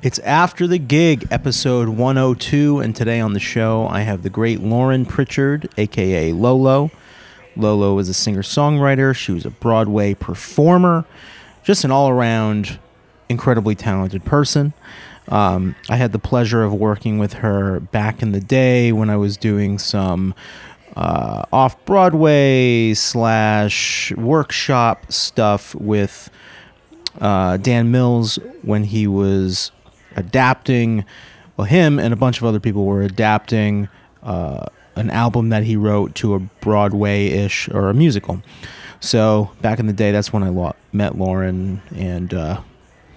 It's After the Gig, episode 102, and today on the show I have the great Lauren Pritchard, aka Lolo. Lolo is a singer songwriter, she was a Broadway performer, just an all around incredibly talented person. Um, I had the pleasure of working with her back in the day when I was doing some uh, off Broadway slash workshop stuff with uh, Dan Mills when he was adapting. Well, him and a bunch of other people were adapting uh, an album that he wrote to a Broadway ish or a musical. So back in the day, that's when I lo- met Lauren and uh,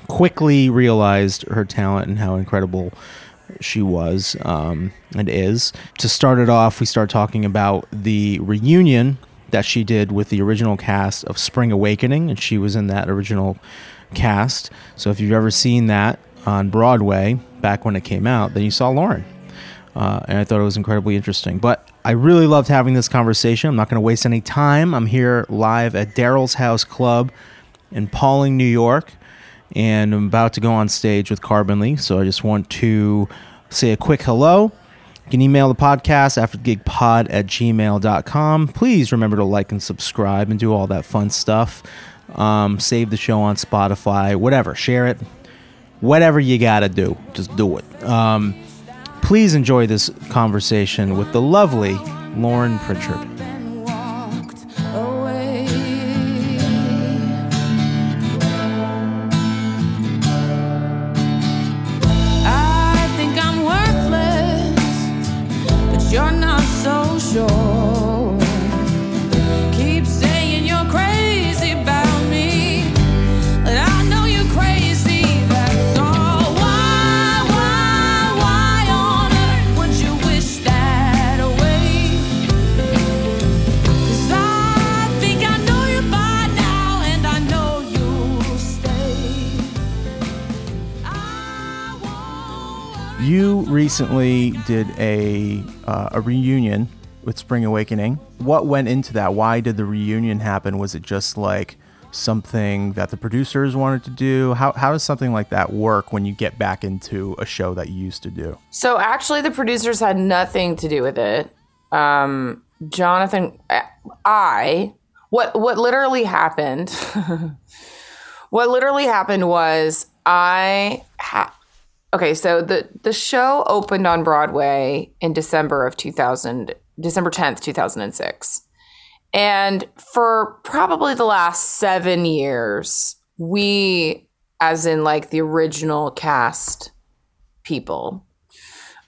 quickly realized her talent and how incredible she was um, and is. To start it off, we start talking about the reunion that she did with the original cast of Spring Awakening, and she was in that original cast. So if you've ever seen that on Broadway back when it came out, then you saw Lauren. Uh, and I thought it was incredibly interesting. But I really loved having this conversation. I'm not going to waste any time. I'm here live at Daryl's House Club in Pawling, New York, and I'm about to go on stage with Carbonly. So I just want to say a quick hello. You can email the podcast after the gig pod at gmail.com. Please remember to like and subscribe and do all that fun stuff. Um, save the show on Spotify, whatever. Share it. Whatever you got to do, just do it. Um, please enjoy this conversation with the lovely Lauren Pritchard. Recently did a uh, a reunion with Spring Awakening. What went into that? Why did the reunion happen? Was it just like something that the producers wanted to do? How how does something like that work when you get back into a show that you used to do? So actually, the producers had nothing to do with it. Um, Jonathan, I, what what literally happened? what literally happened was I ha- okay. So the the show opened on Broadway in December of two thousand, December tenth, two thousand and six. And for probably the last seven years, we, as in like the original cast people,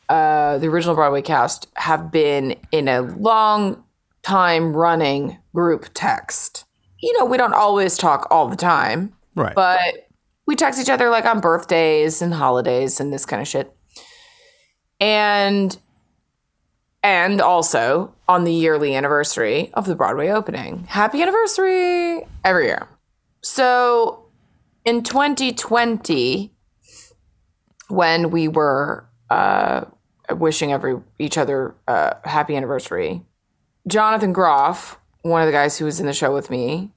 uh, the original Broadway cast have been in a long time running group text. You know, we don't always talk all the time, Right. but we text each other like on birthdays and holidays and this kind of shit. And and also on the yearly anniversary of the Broadway opening. Happy anniversary every year. So in 2020 when we were uh, wishing every each other uh, happy anniversary, Jonathan Groff, one of the guys who was in the show with me,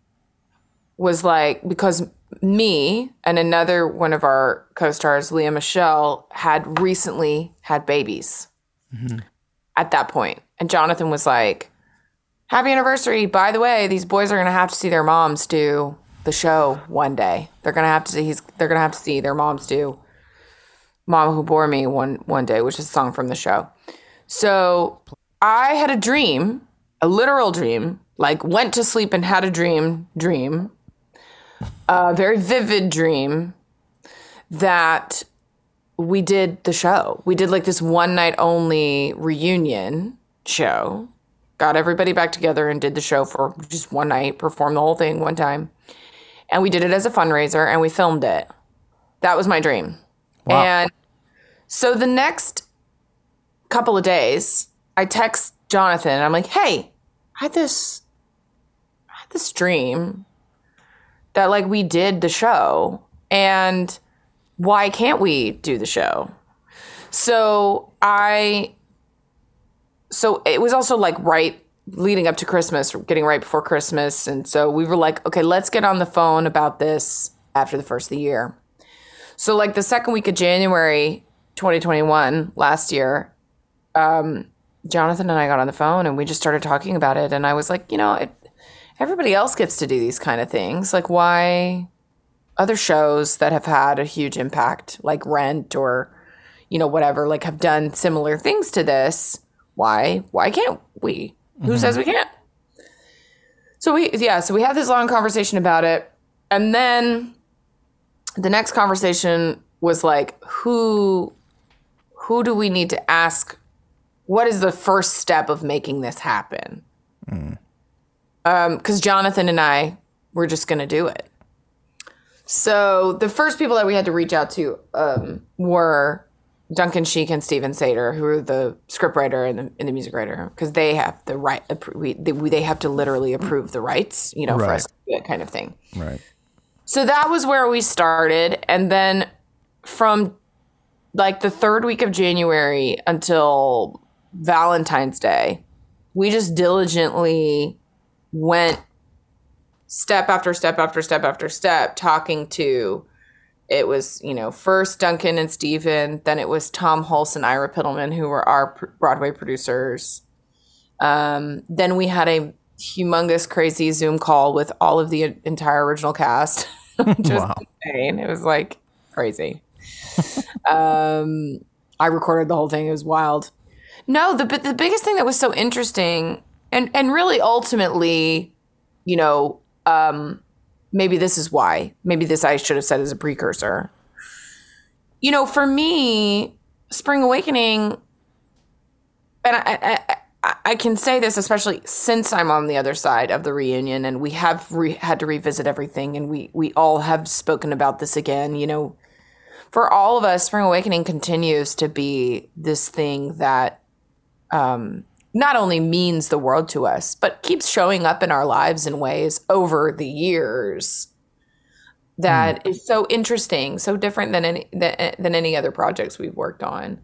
was like because me and another one of our co-stars, Lea Michele, had recently had babies mm-hmm. at that point, and Jonathan was like, "Happy anniversary! By the way, these boys are gonna have to see their moms do the show one day. They're gonna have to see. He's, they're gonna have to see their moms do." Mama Who Bore Me one one day, which is a song from the show. So I had a dream, a literal dream, like went to sleep and had a dream, dream, a very vivid dream that we did the show. We did like this one night only reunion show. Got everybody back together and did the show for just one night, performed the whole thing one time. And we did it as a fundraiser and we filmed it. That was my dream. Wow. And so the next couple of days, I text Jonathan and I'm like, hey, I had this I had this dream that like we did the show and why can't we do the show? So I so it was also like right leading up to Christmas, getting right before Christmas. And so we were like, okay, let's get on the phone about this after the first of the year. So like the second week of January 2021 last year, um, Jonathan and I got on the phone and we just started talking about it. And I was like, you know, it, everybody else gets to do these kind of things. Like why other shows that have had a huge impact, like Rent or you know whatever, like have done similar things to this. Why? Why can't we? Who mm-hmm. says we can't? So we yeah, so we had this long conversation about it, and then the next conversation was like, who who do we need to ask? What is the first step of making this happen? Mm. Because Jonathan and I were just going to do it. So the first people that we had to reach out to um, were Duncan Sheik and Steven Sater, who are the scriptwriter and the, and the music writer, because they have the right. We, they, we- they have to literally approve the rights, you know, for us to do that kind of thing. Right. So that was where we started. And then from like the third week of January until Valentine's Day, we just diligently went step after step after step after step talking to it was you know first duncan and steven then it was tom hulce and ira pittelman who were our broadway producers. Um, then we had a humongous crazy zoom call with all of the entire original cast. Just Wow. insane. It was like crazy. Um, i recorded the whole thing. It was wild. No the, the biggest thing that was so interesting and and really ultimately you know um maybe this is why. Maybe this i should have said as a precursor. You know for me spring awakening and i i, I, I can say this especially since i'm on the other side of the reunion and we have re- had to revisit everything and we we all have spoken about this again you know for all of us spring awakening continues to be this thing that um, not only means the world to us, but keeps showing up in our lives in ways over the years that hmm. is so interesting, so different than any than, eh, than any other projects we've worked on.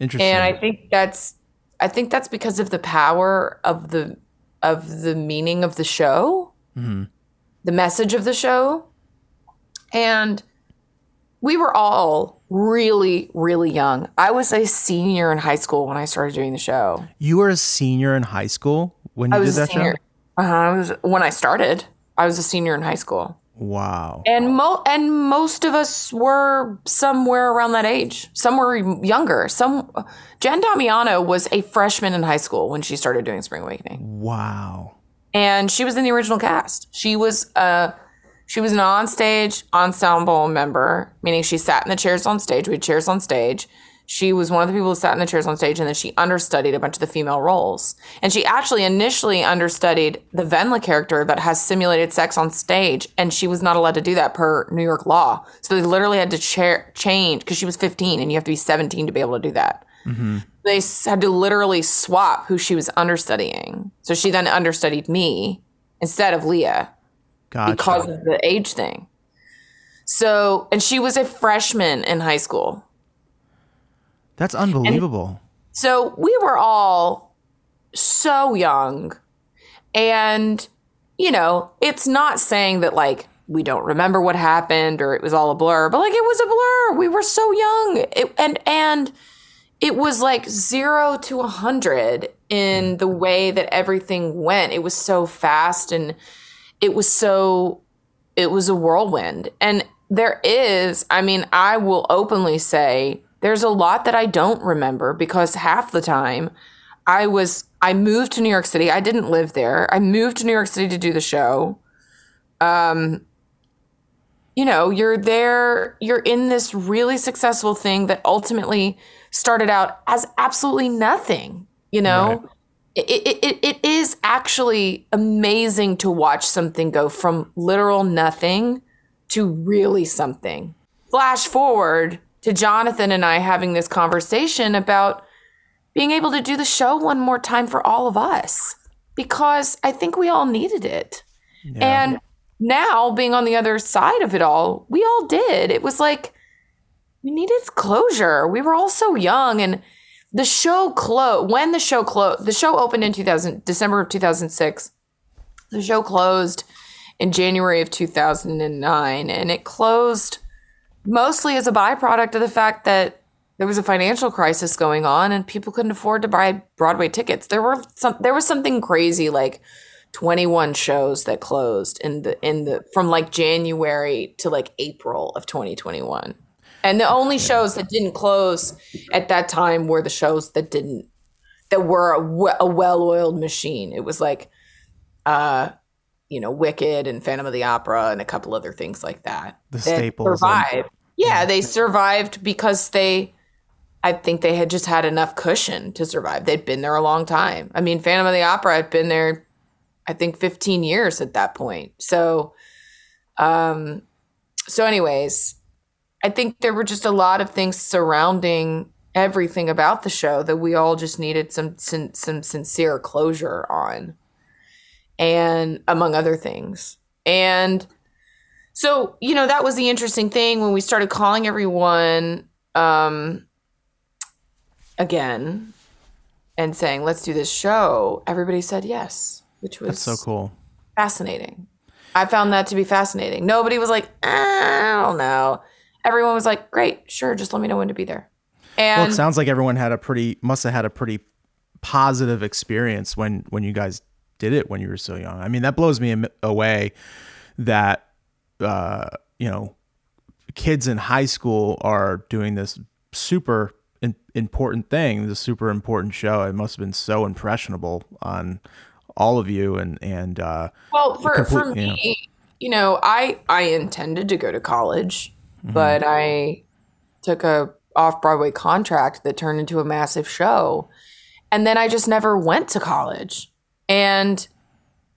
Interesting. And I think that's I think that's because of the power of the of the meaning of the show, mm-hmm. the message of the show, and we were all really really young. I was a senior in high school when I started doing the show. you were a senior in high school when you I did a that senior. show. Uh-huh, I was when I started. I was a senior in high school, Wow. and mo and most of us were somewhere around that age. Some were younger. Some Jen Damiano was a freshman in high school when she started doing Spring Awakening, Wow. and she was in the original cast. She was uh she was an onstage ensemble member, meaning she sat in the chairs on stage. We had chairs on stage. She was one of the people who sat in the chairs on stage, and then she understudied a bunch of the female roles. And she actually initially understudied the Wendla character that has simulated sex on stage, and she was not allowed to do that per New York law. So they literally had to chair- change because she was 15, and you have to be 17 to be able to do that. Mm-hmm. They had to literally swap who she was understudying. So she then understudied me instead of Lea Gotcha. because of the age thing. So, and she was a freshman in high school. That's unbelievable. So we were all so young. And, you know, it's not saying that like we don't remember what happened or it was all a blur, but like it was a blur. We were so young. It, and, and, it was like zero to a hundred in mm. the way that everything went. It was so fast and it was so it was a whirlwind. And there is, I mean, I will openly say there's a lot that I don't remember because half the time I was I moved to New York City. I didn't live there. I moved to New York City to do the show. Um you know, you're there, you're in this really successful thing that ultimately started out as absolutely nothing, you know? It, it, it, it is actually amazing to watch something go from literal nothing to really something. Flash forward to Jonathan and I having this conversation about being able to do the show one more time for all of us because I think we all needed it. And now being on the other side of it all, we all did. It was like we needed closure. We were all so young and the show closed when the show closed the show opened in 2000 December of 2006. The show closed in January of 2009 and it closed mostly as a byproduct of the fact that there was a financial crisis going on and people couldn't afford to buy Broadway tickets. There were some there was something crazy like 21 shows that closed in the in the from like January to like April of 2021. And the only shows that didn't close at that time were the shows that didn't that were a, a well-oiled machine. It was like uh you know, Wicked and Phantom of the Opera and a couple other things like that. The that staples and- survived. Yeah, they survived because they I think they had just had enough cushion to survive. They'd been there a long time. I mean, Phantom of the Opera had been there I think 15 years at that point. So um so anyways, I think there were just a lot of things surrounding everything about the show that we all just needed some some, some sincere closure on and among other things. And so, you know, that was the interesting thing when we started calling everyone um again and saying, "Let's do this show." Everybody said yes, which was That's so cool. fascinating. I found that to be fascinating. Nobody was like, "I don't know." Everyone was like, "Great, sure, just let me know when to be there." Well, it sounds like everyone had a pretty must have had a pretty positive experience when when you guys did it when you were so young. I mean, that blows me away that uh, you know kids in high school are doing this super in, important thing, this super important show. It must have been so impressionable on all of you and and uh, Well, for, for complete- yeah. me, you know, I I intended to go to college, Mm-hmm. but I took a off Broadway contract that turned into a massive show, and then I just never went to college. And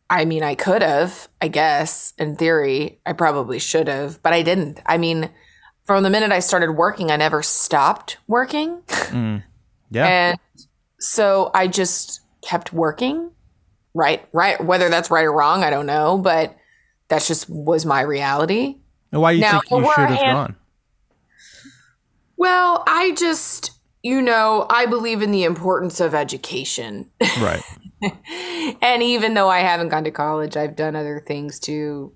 I mean, I could have, I guess, in theory, I probably should have, but I didn't. I mean, from the minute I started working, I never stopped working. yeah, And so I just kept working. Right, right. Whether that's right or wrong, I don't know, but that's just was my reality. And why do you now, think you should have in- gone? Well, I just, you know, I believe in the importance of education. Right. and even though I haven't gone to college, I've done other things too.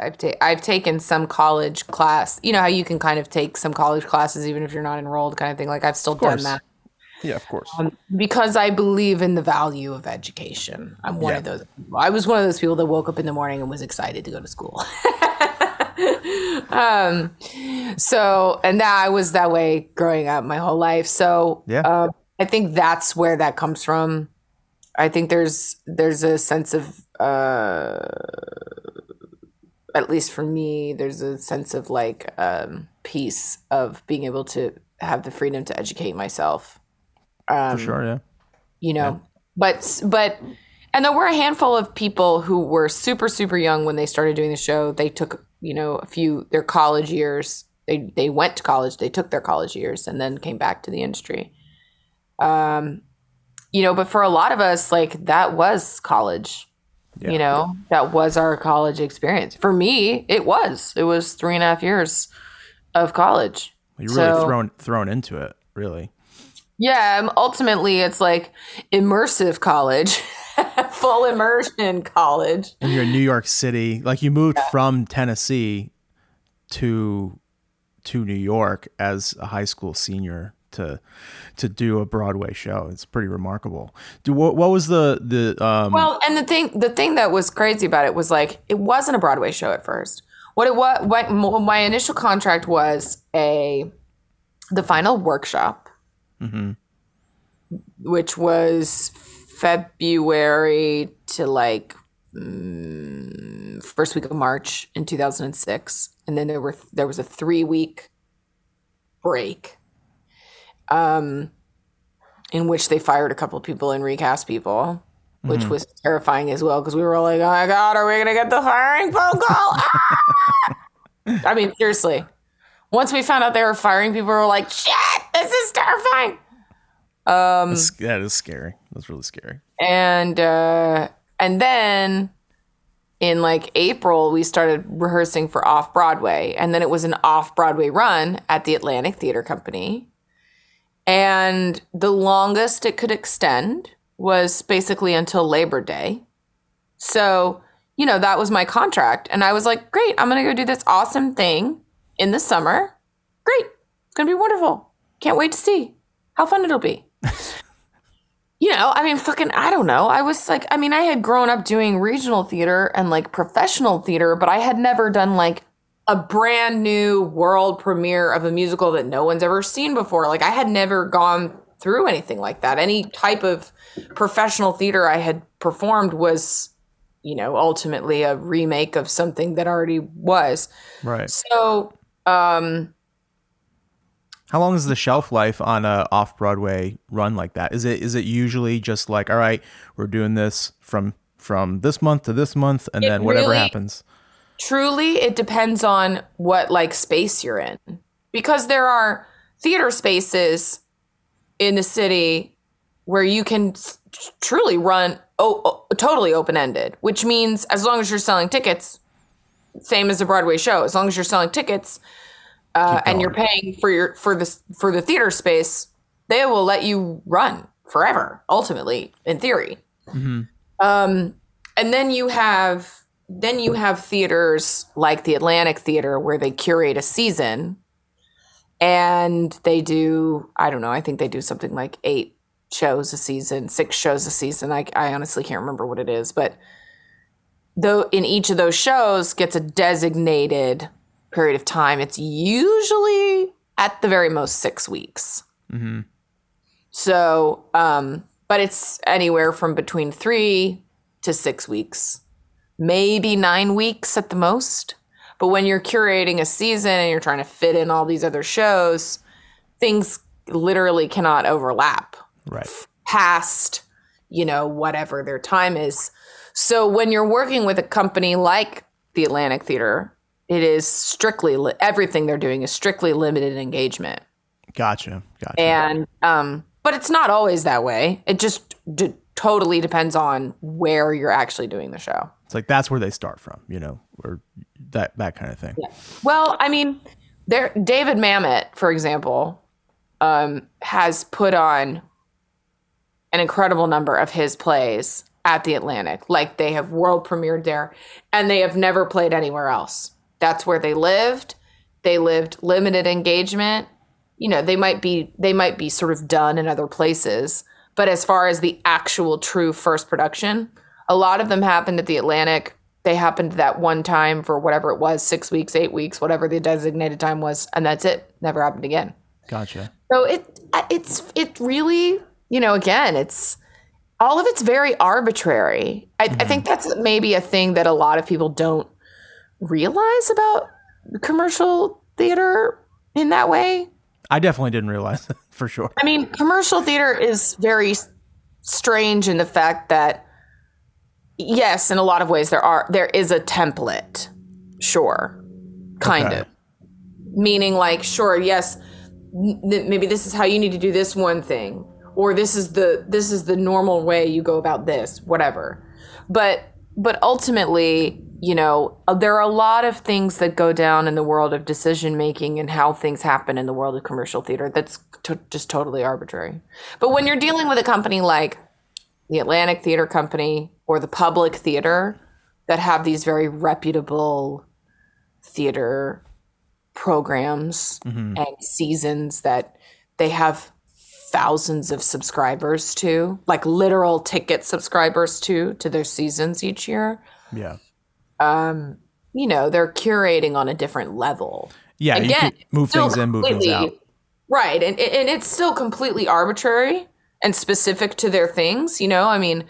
I've ta- I've taken some college class. You know how you can kind of take some college classes even if you're not enrolled, kind of thing. Like I've still done that. Yeah, of course. Um, because I believe in the value of education. I'm one Yeah. of those people. I was one of those people that woke up in the morning and was excited to go to school. um, so, and that I was that way growing up my whole life. So, Yeah. um, I think that's where that comes from. I think there's there's a sense of, uh, at least for me, there's a sense of like um, peace of being able to have the freedom to educate myself um, For sure, yeah. you know but but and there were a handful of people who were super super young when they started doing the show they took you know a few their college years they they went to college they took their college years and then came back to the industry. Um you know but for a lot of us like that was college Yeah. you know? That was our college experience. For me it was. It was three and a half years of college. You're really So- thrown thrown into it, really. Yeah, ultimately it's like immersive college, full immersion college. And you're in New York City. Like you moved from Tennessee to to New York as a high school senior to to do a Broadway show. It's pretty remarkable. Do what, what was the the um Well, and the thing the thing that was crazy about it was like it wasn't a Broadway show at first. What it was what my initial contract was a the final workshop, which was February to like mm, first week of March in 2006, and then there were there was a three week break, um, in which they fired a couple of people and recast people, which was terrifying as well because we were all like, "Oh my god, are we gonna get the firing phone call?" Ah! I mean, seriously. Once we found out they were firing people, we were like, "Shit, this is terrifying." Um, that's- that is scary. That's really scary. and uh and then in like April we started rehearsing for off Broadway and then it was an off Broadway run at the Atlantic Theater Company and the longest it could extend was basically until Labor Day so you know that was my contract and I was like great I'm going to go do this awesome thing in the summer. Great. It's going to be wonderful. Can't wait to see how fun it'll be. you know, I mean, fucking, I don't know. I was like, I mean, I had grown up doing regional theater and like professional theater, but I had never done like a brand new world premiere of a musical that no one's ever seen before. Like, I had never gone through anything like that. Any type of professional theater I had performed was, you know, ultimately a remake of something that already was. Right. So, um, How long is the shelf life on a off Broadway run like that? Is it is it usually just like, all right, we're doing this from from this month to this month, and It then whatever really- happens. truly it depends on what like space you're in because there are theater spaces in the city where you can truly run oh, totally open-ended which means as long as you're selling tickets same as a broadway show as long as you're selling tickets uh, and you're paying for your for this for the theater space they will let you run forever ultimately in theory. Um, and then you have then you have theaters like the Atlantic Theater where they curate a season and they do I don't know, I think they do something like 8 shows a season, 6 shows a season. I I honestly can't remember what it is, but though in each of those shows gets a designated period of time. It's usually at the very most 6 weeks. So, um, but it's anywhere from between three to six weeks, maybe nine weeks at the most. But when you're curating a season and you're trying to fit in all these other shows, things literally cannot overlap Right. past, you know, whatever their time is. So when you're working with a company like the Atlantic Theater, it is strictly li- everything they're doing is strictly limited engagement Gotcha. Gotcha. and um but it's not always that way it just d- totally depends on where you're actually doing the show it's like that's where they start from, you know, or that that kind of thing. well i mean there david mamet for example um has put on an incredible number of his plays at the atlantic like they have world premiered there and they have never played anywhere else that's where they lived. They lived limited engagement. You know they might be they might be sort of done in other places but as far as the actual true first production a lot of them happened at the atlantic. They happened that one time for whatever it was six weeks eight weeks whatever the designated time was and that's it. Never happened again. Gotcha. so it it's it really you know again it's all of it's very arbitrary. I, I mm-hmm. think that's maybe a thing that a lot of people don't realize about commercial theater in that way I definitely didn't realize that for sure. I mean, commercial theater is very strange in the fact that yes, in a lot of ways there are there is a template. Sure. Kind Okay. of. Meaning like sure, yes, th- maybe this is how you need to do this one thing or this is the this is the normal way you go about this, whatever. But but ultimately, you know, uh, there are a lot of things that go down in the world of decision making and how things happen in the world of commercial theater that's to just totally arbitrary. But when you're dealing with a company like the Atlantic Theater Company or the Public Theater that have these very reputable theater programs and seasons that they have thousands of subscribers to, like literal ticket subscribers to to their seasons each year. Yeah. Um, You know, they're curating on a different level. Yeah. you Again, can move things in, move things out. Right. And and it's still completely arbitrary and specific to their things, you know? I mean,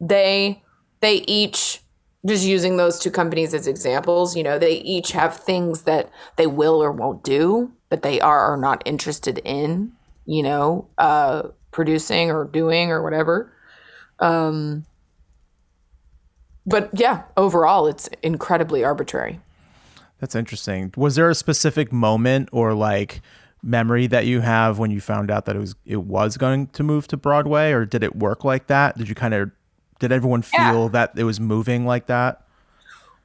they they each just using those two companies as examples, you know, they each have things that they will or won't do, that they are or not interested in, you know, uh producing or doing or whatever. Um but yeah, overall it's incredibly arbitrary. That's interesting. Was there a specific moment or like memory that you have when you found out that it was it was going to move to Broadway, or did it work like that? Did you kind of did everyone Yeah. feel that it was moving like that?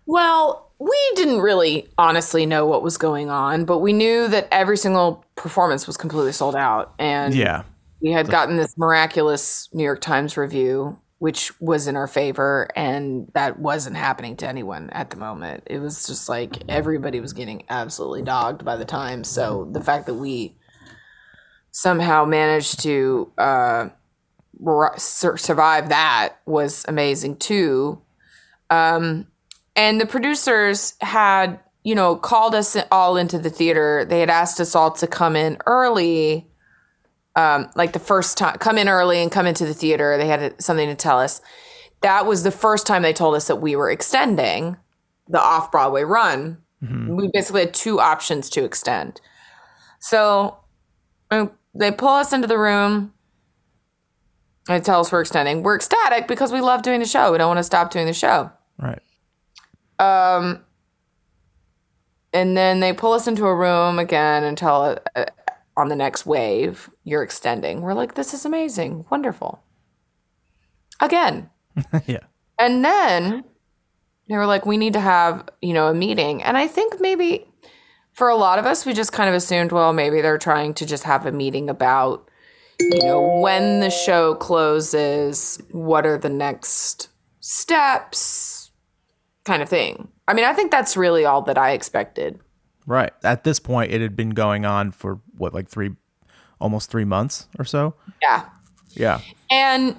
Well, we didn't really honestly know what was going on, but we knew that every single performance was completely sold out. And Yeah. we had gotten this miraculous New York Times review which was in our favor, and that wasn't happening to anyone at the moment. It was just like everybody was getting absolutely dogged by the time. So the fact that we somehow managed to uh, survive that was amazing too. Um, and the producers had, you know, called us all into the theater. They had asked us all to come in early, um, like the first time, come in early and come into the theater. They had something to tell us. That was the first time they told us that we were extending the off Broadway run. We basically had two options to extend. So uh, they pull us into the room and tell us we're extending. We're ecstatic because we love doing the show. We don't want to stop doing the show. Right. Um, and then they pull us into a room again and tell uh, on the next wave, you're extending. We're like, this is amazing, wonderful. Again. yeah. And then they were like, we need to have, you know, a meeting. And I think maybe for a lot of us, we just kind of assumed, well, maybe they're trying to just have a meeting about, you know, when the show closes, what are the next steps, kind of thing. I mean, I think that's really all that I expected. Right. At this point, it had been going on for what, like three, almost three months or so. Yeah. Yeah. And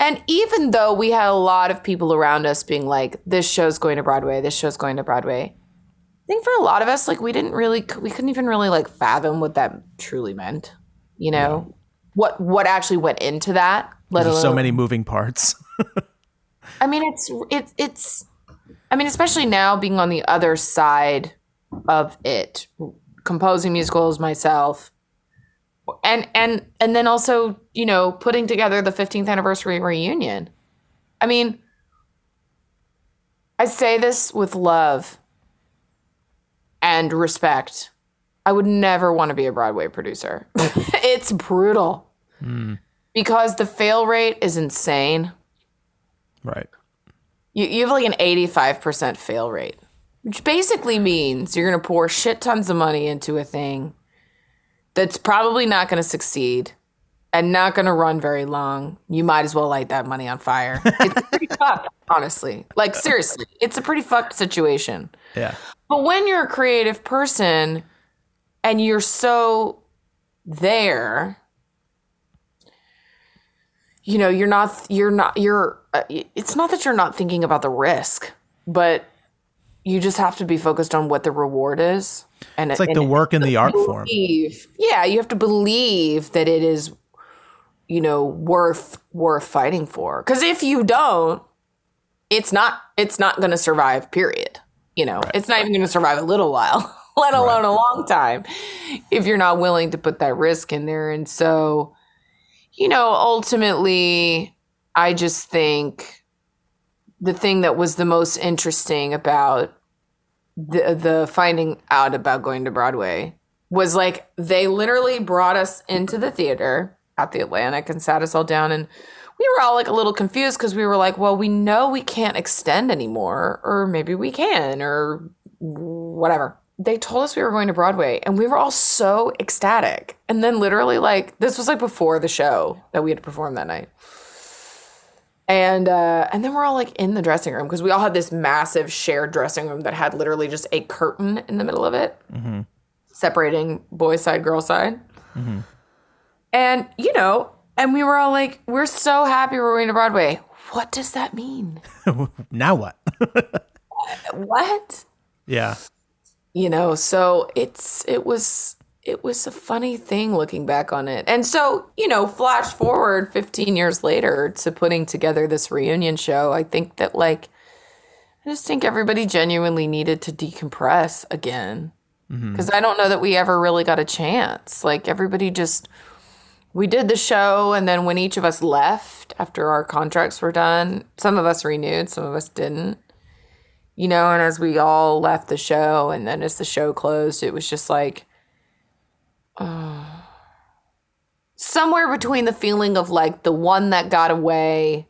and even though we had a lot of people around us being like, this show's going to Broadway, this show's going to Broadway. I think for a lot of us, like we didn't really, we couldn't even really like fathom what that truly meant. You know, what what actually went into that. Let There's alone so many moving parts. I mean, it's it's it's. I mean, especially now being on the other side of it, composing musicals myself, and and and then also you know putting together the 15th anniversary reunion. I mean, I say this with love and respect. I would never want to be a Broadway producer. it's brutal hmm. because the fail rate is insane. right. You, you have like an 85% fail rate, which basically means you're going to pour shit tons of money into a thing that's probably not going to succeed and not going to run very long. You might as well light that money on fire. It's pretty fucked, honestly. Like, seriously, it's a pretty fucked situation. Yeah. But when you're a creative person and you're so there, you know, you're not, you're not, you're, Uh, it's not that you're not thinking about the risk, but you just have to be focused on what the reward is. And It's like the work in the art form. yeah, you have to believe that it is, you know, worth, worth fighting for. Cause if you don't, it's not, it's not going to survive, period. You know, it's not even going to survive a little while, let alone a long time, if you're not willing to put that risk in there. And so, you know, ultimately, I just think the thing that was the most interesting about the the finding out about going to Broadway was like they literally brought us into the theater at the Atlantic and sat us all down and we were all like a little confused because we were like, well, we know we can't extend anymore, or maybe we can, or whatever. They told us we were going to Broadway, and we were all so ecstatic. And then, literally, like this was like before the show that we had to perform that night. And uh, and then we're all like in the dressing room because we all had this massive shared dressing room that had literally just a curtain in the middle of it, separating boy side, girl side. And you know, and we were all like, "We're so happy we're going to Broadway." What does that mean? Now what? what? yeah. you know so it's it was it was a funny thing looking back on it. And so you know flash forward 15 years later to putting together this reunion show i think that like i just think everybody genuinely needed to decompress again. Mm-hmm. Because i don't know that we ever really got a chance. Like everybody just we did the show and then when each of us left after our contracts were done some of us renewed some of us didn't. You know, and as we all left the show and then as the show closed, it was just like uh, somewhere between the feeling of like the one that got away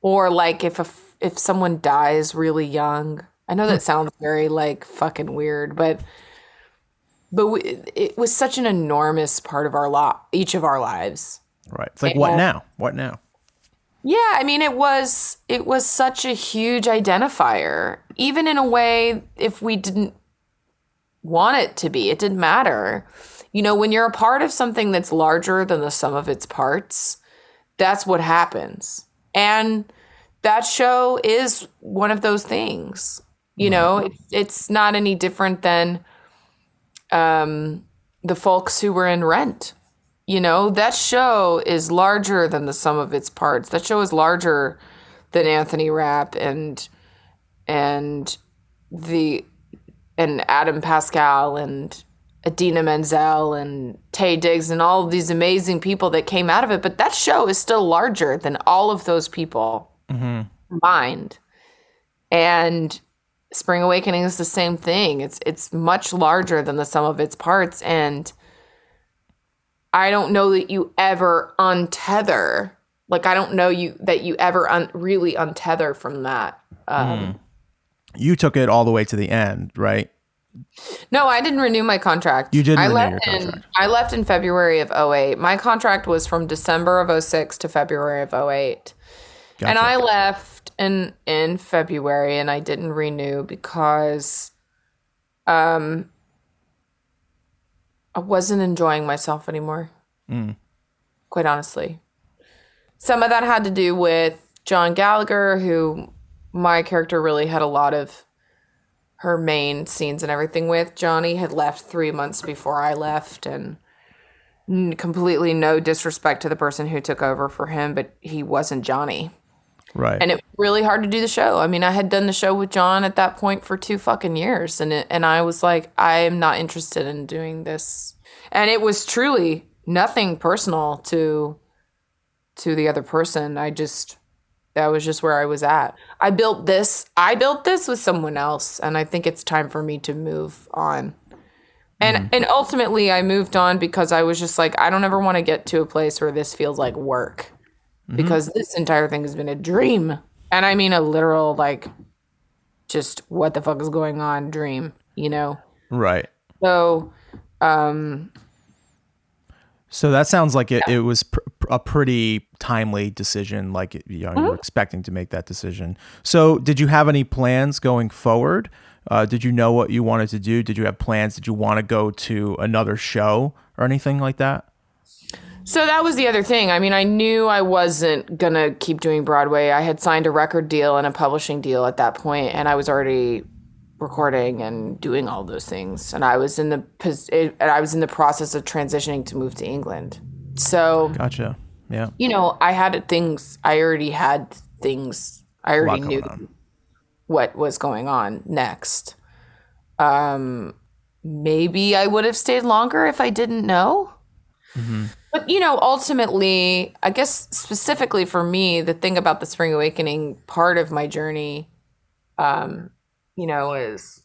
or like if a, if someone dies really young. I know that sounds very like fucking weird, but but we, it was such an enormous part of our lot, each of our lives. Right. It's like, what now? What now? Yeah, I mean it was it was such a huge identifier. Even in a way if we didn't want it to be, it didn't matter. You know, when you're a part of something that's larger than the sum of its parts, that's what happens. And that show is one of those things. You know, it's, it's not any different than um, the folks who were in Rent. You know, that show is larger than the sum of its parts. That show is larger than Anthony Rapp and and the and Adam Pascal and Idina Menzel and Taye Diggs and all of these amazing people that came out of it. But that show is still larger than all of those people combined. And Spring Awakening is the same thing. It's it's much larger than the sum of its parts. And I don't know that you ever untether. Like I don't know you that you ever un- really untether from that. Um, You took it all the way to the end, right? No, I didn't renew my contract. You didn't I renew left in. I left in February of 08. My contract was from December of 06 to February of 08. And I left in in February and I didn't renew because um I wasn't enjoying myself anymore. Mm. Quite honestly. Some of that had to do with John Gallagher who my character really had a lot of her main scenes and everything with. Johnny had left 3 months before I left and completely no disrespect to the person who took over for him, but he wasn't Johnny Right. and it was really hard to do the show. I mean, I had done the show with John at that point for two fucking years, and it, and I was like, I am not interested in doing this. And it was truly nothing personal to to the other person. I just that was just where I was at. I built this. I built this with someone else, and I think it's time for me to move on. And and ultimately, I moved on because I was just like, I don't ever want to get to a place where this feels like work because this entire thing has been a dream. And I mean a literal like just what the fuck is going on dream, you know. right. So um So that sounds like it, it was pr- pr- a pretty timely decision. Like you, know, you were expecting to make that decision. So, did you have any plans going forward? Uh, did you know what you wanted to do? Did you have plans? Did you want to go to another show or anything like that? so that was the other thing. I mean, I knew I wasn't going to keep doing Broadway. I had signed a record deal and a publishing deal at that point and I was already recording and doing all those things and I was in the pos- and I was in the process of transitioning to move to England. So Gotcha. Yeah. you know, I had things. I already had things. I already knew on. what was going on next. Um, maybe I would have stayed longer if I didn't know. But you know, ultimately, I guess specifically for me, the thing about the Spring Awakening part of my journey, um, you know, is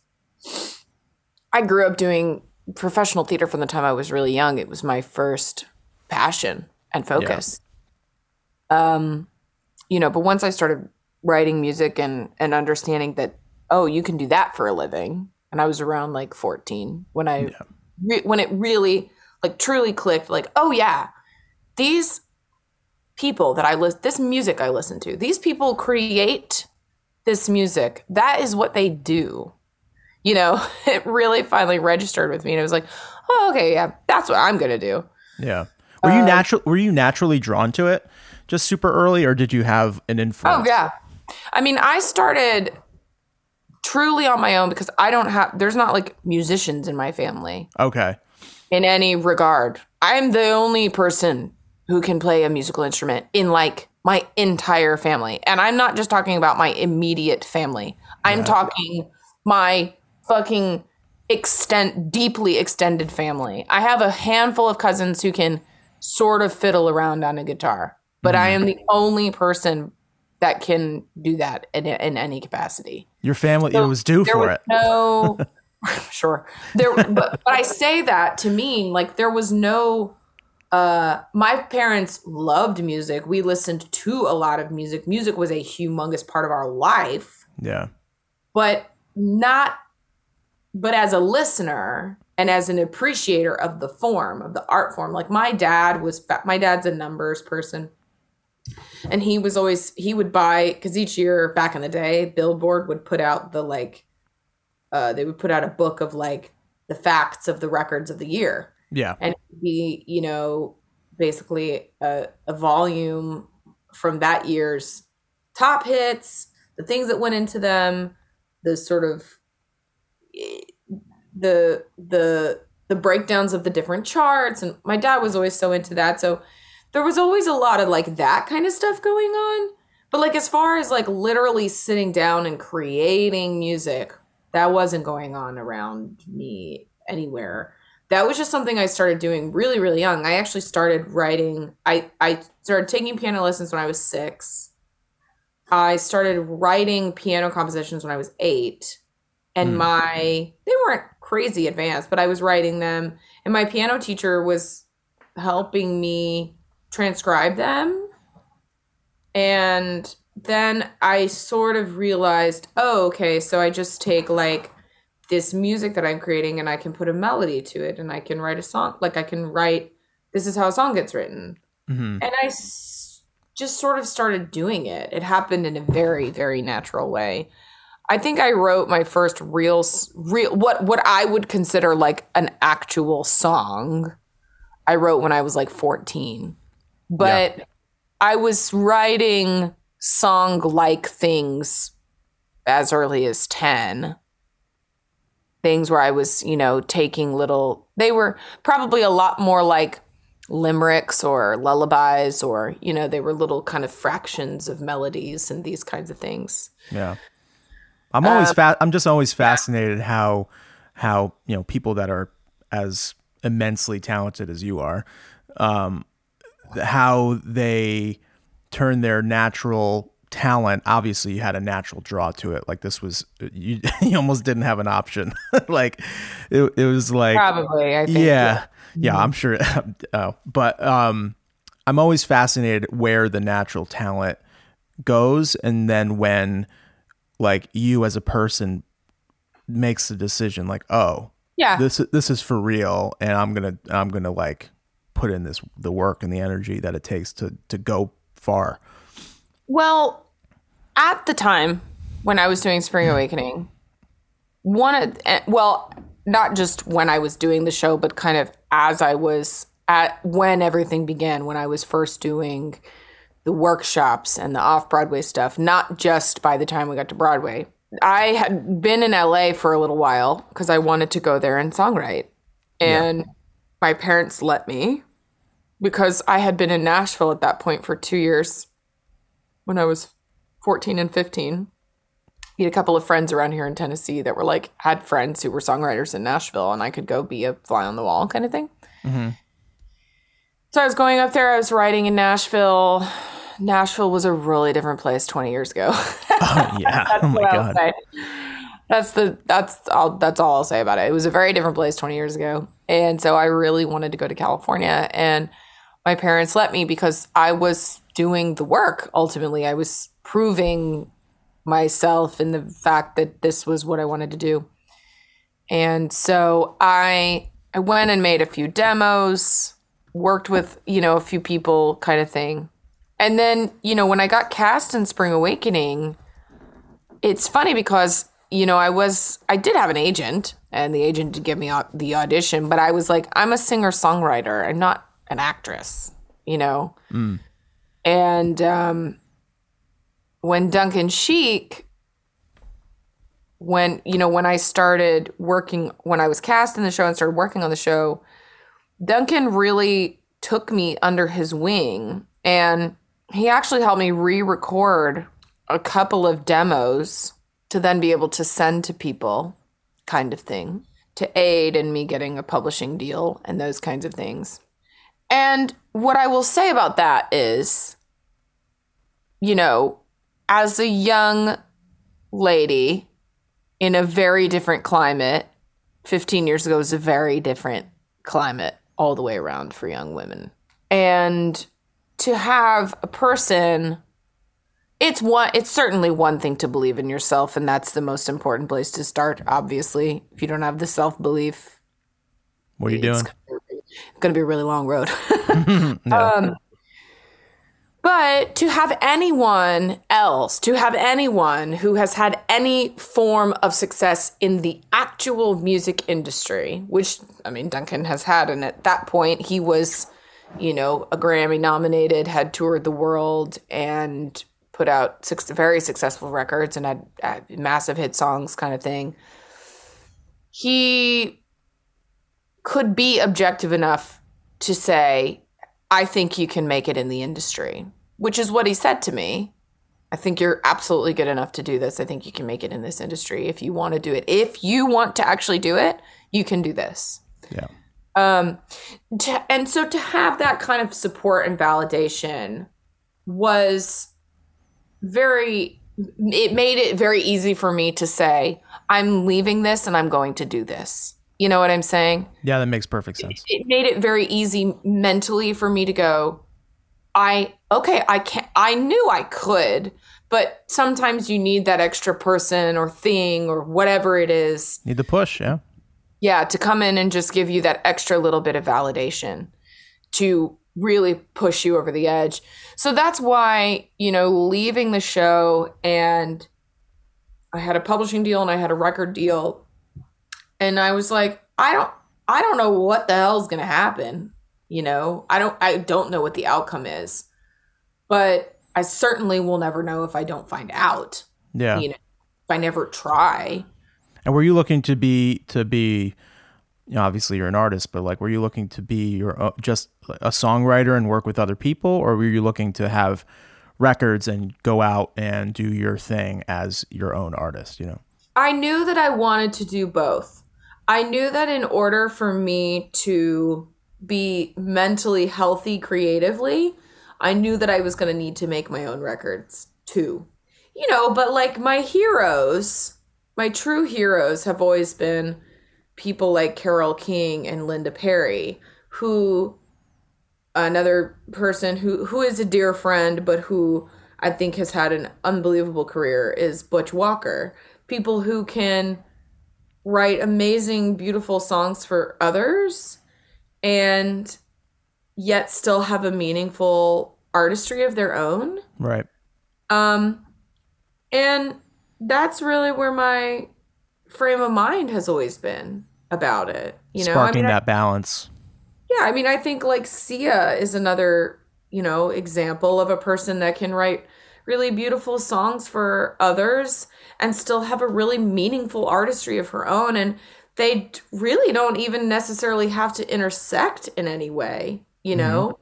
I grew up doing professional theater from the time I was really young. It was my first passion and focus. Um, you know, but once I started writing music and and understanding that oh, you can do that for a living, and I was around like 14 when I re- when it really like truly clicked like, oh yeah, these people that I list this music I listen to, these people create this music. That is what they do. You know, it really finally registered with me and it was like, oh, okay, yeah, that's what I'm gonna do. Yeah. Were you um, natural? Were you naturally drawn to it just super early, or did you have an oh, influence? Oh yeah. I mean, I started truly on my own because I don't have there's not like musicians in my family Okay. in any regard. I'm the only person who can play a musical instrument in like my entire family. And I'm not just talking about my immediate family. I'm talking my fucking extent deeply extended family. I have a handful of cousins who can sort of fiddle around on a guitar, but I mm-hmm. am the only person that can do that in, in any capacity. Your family it was due There for was it. no sure. There but, but I say that to mean like there was no uh my parents loved music. We listened to a lot of music. Music was a humongous part of our life, Yeah. but not but as a listener and as an appreciator of the form of the art form like my dad was my dad's a numbers person and he was always he would buy because each year back in the day billboard would put out the like uh they would put out a book of like the facts of the records of the year Yeah. and be you know basically a, a volume from that year's top hits the things that went into them the sort of the the the breakdowns of the different charts. And my dad was always so into that. So there was always a lot of like that kind of stuff going on. But like as far as like literally sitting down and creating music that wasn't going on around me anywhere that was just something i started doing really really young. I actually started writing i i started taking piano lessons when i was six. I started writing piano compositions when i was eight. And Hmm. my they weren't crazy advanced but i was writing them. And my piano teacher was helping me transcribe them. And then i sort of realized oh okay so i just take like this music that i'm creating and i can put a melody to it and i can write a song like i can write this is how a song gets written hmm and I s- just sort of started doing it. It happened in a very, very natural way. I think I wrote my first real, real what what I would consider like an actual song. I wrote when I was like fourteen, but I was writing song like things as early as ten. Things where I was, you know, taking little. They were probably a lot more like limericks or lullabies or you know they were little kind of fractions of melodies and these kinds of things Yeah. I'm always Uh, fa- I'm just always fascinated how how you know people that are as immensely talented as you are, um, how they turn their natural talent. Obviously, you had a natural draw to it. Like this was you. You almost didn't have an option. like it, it was like probably i think yeah yeah i'm sure oh, but um i'm always fascinated where the natural talent goes and then when like you as a person makes the decision like oh yeah this this is for real and i'm gonna i'm gonna like put in this the work and the energy that it takes to to go far well at the time when i was doing spring awakening one of eh, well not just when i was doing the show but kind of as i was at when everything began when i was first doing the workshops and the off Broadway stuff, not just by the time we got to Broadway. I had been in LA for a little while because I wanted to go there and songwrite. And my parents let me because I had been in Nashville at that point for two years when I was 14 and 15. We had a couple of friends around here in Tennessee that were like, had friends who were songwriters in Nashville, and I could go be a fly on the wall kind of thing. Mm-hmm. So I was going up there, I was writing in Nashville. Nashville was a really different place 20 years ago. oh yeah oh my what I'll god say. That's the that's all that's all I'll say about it. It was a very different place 20 years ago. And so I really wanted to go to California and my parents let me because I was doing the work ultimately. I was proving myself and the fact that this was what I wanted to do. And so I I went and made a few demos, worked with, you know, a few people kind of thing. And then, you know, when I got cast in Spring Awakening, it's funny because, you know, I was I did have an agent and the agent did give me the audition, but I was like I'm a singer-songwriter. I'm not an actress, you know. And um when Duncan Sheik when you know when I started working when I was cast in the show and started working on the show, Duncan really took me under his wing and he actually helped me re-record a couple of demos to then be able to send to people kind of thing to aid in me getting a publishing deal and those kinds of things. And what I will say about that is you know, as a young lady in a very different climate, 15 years ago was a very different climate all the way around for young women. And to have a person it's one it's certainly one thing to believe in yourself and that's the most important place to start obviously. If you don't have the self-belief, what are you doing it's going to be a really long road. No. Um, But to have anyone else, to have anyone who has had any form of success in the actual music industry, which I mean, Duncan has had, and at that point, he was, you know, a Grammy nominated, had toured the world, and put out six very successful records and had, had massive hit songs, kind of thing. He could be objective enough to say, I think you can make it in the industry, which is what he said to me. I think you're absolutely good enough to do this. I think you can make it in this industry if you want to do it. If you want to actually do it, you can do this. Yeah. Um, to, and so to have that kind of support and validation was very, it made it very easy for me to say, I'm leaving this and I'm going to do this. You know what I'm saying? Yeah, that makes perfect sense. it made it very easy mentally for me to go i okay i can't i knew i could but sometimes you need that extra person or thing or whatever it is Need the push, yeah. yeah to come in and just give you that extra little bit of validation to really push you over the edge so that's why you know leaving the show and i had a publishing deal and i had a record deal and i was like i don't i don't know what the hell's gonna happen you know i don't i don't know what the outcome is but i certainly will never know if i don't find out Yeah. you know if i never try And were you looking to be to be you know, obviously you're an artist, but like were you looking to be your o- just a songwriter and work with other people or were you looking to have records and go out and do your thing as your own artist, you know? I knew that I wanted to do both. I knew that in order for me to be mentally healthy creatively, I knew that I was going to need to make my own records too. You know, but like my heroes, my true heroes have always been people like Carole King and Linda Perry, who another person who who is a dear friend but who I think has had an unbelievable career is Butch Walker. People who can write amazing beautiful songs for others and yet still have a meaningful artistry of their own. Right. Um and that's really where my frame of mind has always been about it. You know, I Sparking mean, I- that balance. yeah, I mean, I think like Sia is another, you know, example of a person that can write really beautiful songs for others and still have a really meaningful artistry of her own. And they really don't even necessarily have to intersect in any way, you know?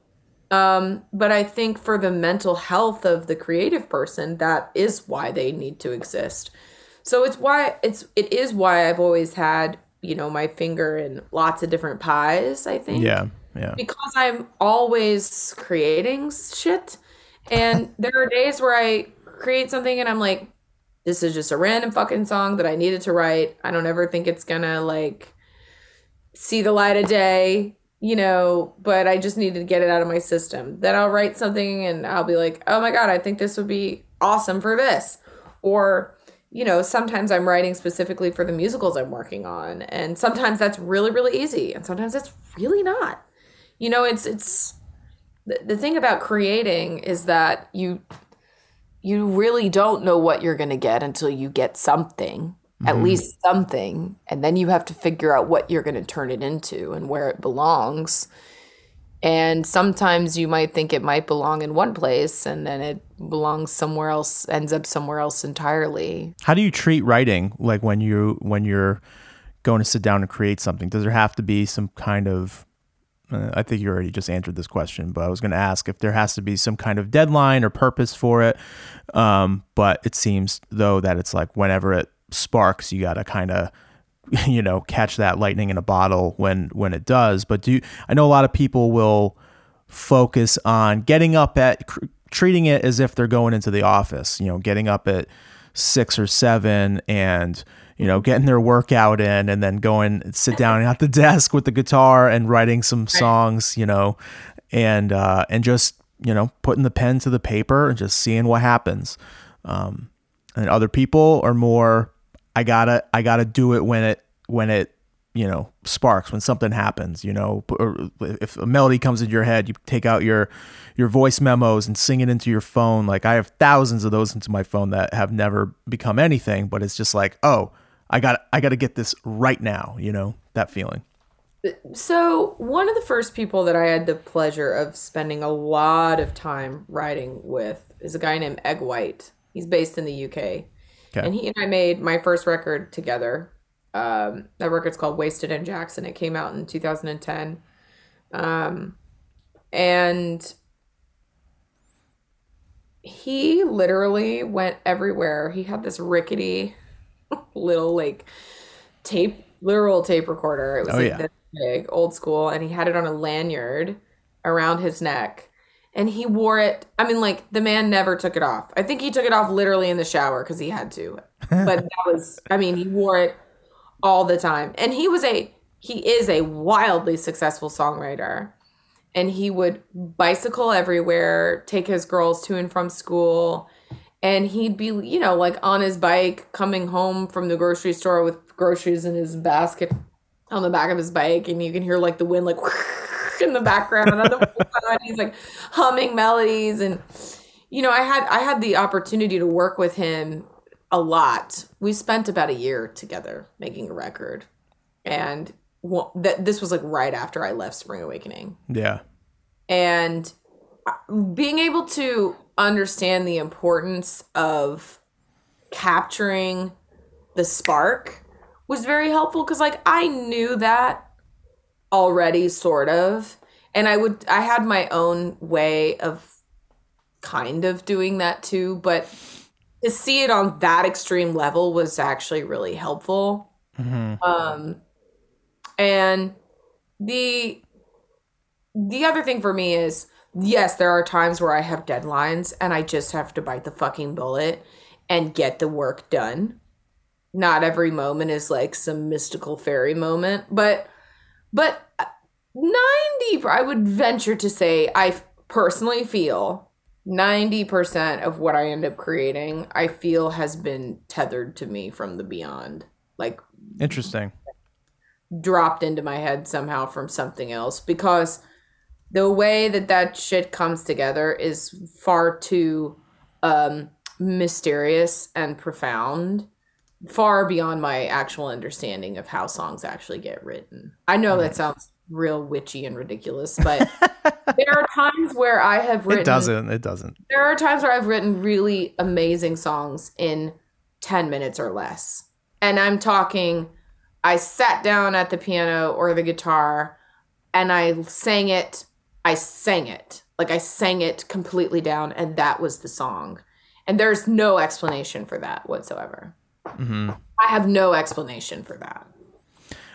Um, but I think for the mental health of the creative person, that is why they need to exist. So it's why it's it is why I've always had, you know, my finger in lots of different pies, I think Yeah. Yeah. because I'm always creating shit. And there are days where I create something and I'm like, this is just a random fucking song that I needed to write. I don't ever think it's gonna like see the light of day, you know, but I just needed to get it out of my system. Then I'll write something and I'll be like, oh my God, I think this would be awesome for this. Or, you know, sometimes I'm writing specifically for the musicals I'm working on. And sometimes that's really, really easy. And sometimes it's really not you know it's it's the, the thing about creating is that you you really don't know what you're going to get until you get something at mm-hmm. least something and then you have to figure out what you're going to turn it into and where it belongs. And sometimes you might think it might belong in one place and then it belongs somewhere else ends up somewhere else entirely. How do you treat writing like when you when you're going to sit down and create something? Does there have to be some kind of uh, I think you already just answered this question, but I was going to ask if there has to be some kind of deadline or purpose for it. Um, but it seems though that it's like whenever it sparks, you got to kind of you know catch that lightning in a bottle when when it does. But do you, I know a lot of people will focus on getting up at cr- treating it as if they're going into the office. You know, getting up at six or seven and you know getting their workout in and then going and sit down at the desk with the guitar and writing some songs you know and uh and just you know putting the pen to the paper and just seeing what happens. Um and other people are more i gotta i gotta do it when it when it you know sparks when something happens you know or if a melody comes into your head you take out your your voice memos and sing it into your phone. Like i have thousands of those into my phone that have never become anything but it's just like oh i got i got to get this right now you know that feeling So, one of the first people that I had the pleasure of spending a lot of time writing with is a guy named Eg White. He's based in the UK. okay And he and I made my first record together. Um, that record's called Wasted in Jackson. It came out in 2010. Um, and he literally went everywhere. He had this rickety little like tape, literal tape recorder. It was Oh, like yeah. this big, old school, and he had it on a lanyard around his neck. And he wore it. I mean, like the man never took it off. I think he took it off literally in the shower because he had to. But that was, I mean, he wore it all the time. And he was a, he is a wildly successful songwriter. And he would bicycle everywhere, take his girls to and from school. And he'd be, you know, like on his bike coming home from the grocery store with groceries in his basket on the back of his bike. And you can hear like the wind, like in the background. Oh and he's like humming melodies. And, you know, I had, I had the opportunity to work with him a lot. We spent about a year together making a record. And well, that this was like right after I left Spring Awakening yeah and uh, being able to understand the importance of capturing the spark was very helpful because like i knew that already sort of. And i would i had my own way of kind of doing that too but to see it on that extreme level was actually really helpful. Um and the the other thing for me is yes, there are times where I have deadlines and I just have to bite the fucking bullet and get the work done. Not every moment is like some mystical fairy moment, but but uh, 90 I would venture to say I personally feel 90% of what I end up creating I feel has been tethered to me from the beyond. Like interesting dropped into my head somehow from something else because the way that that shit comes together is far too um mysterious and profound far beyond my actual understanding of how songs actually get written i know that sounds real witchy and ridiculous but there are times where i have written it doesn't it doesn't there are times where I've written really amazing songs in 10 minutes or less. And I'm talking, I sat down at the piano or the guitar and I sang it. I sang it. Like I sang it completely down, and that was the song. And there's no explanation for that whatsoever. Mm-hmm. I have no explanation for that.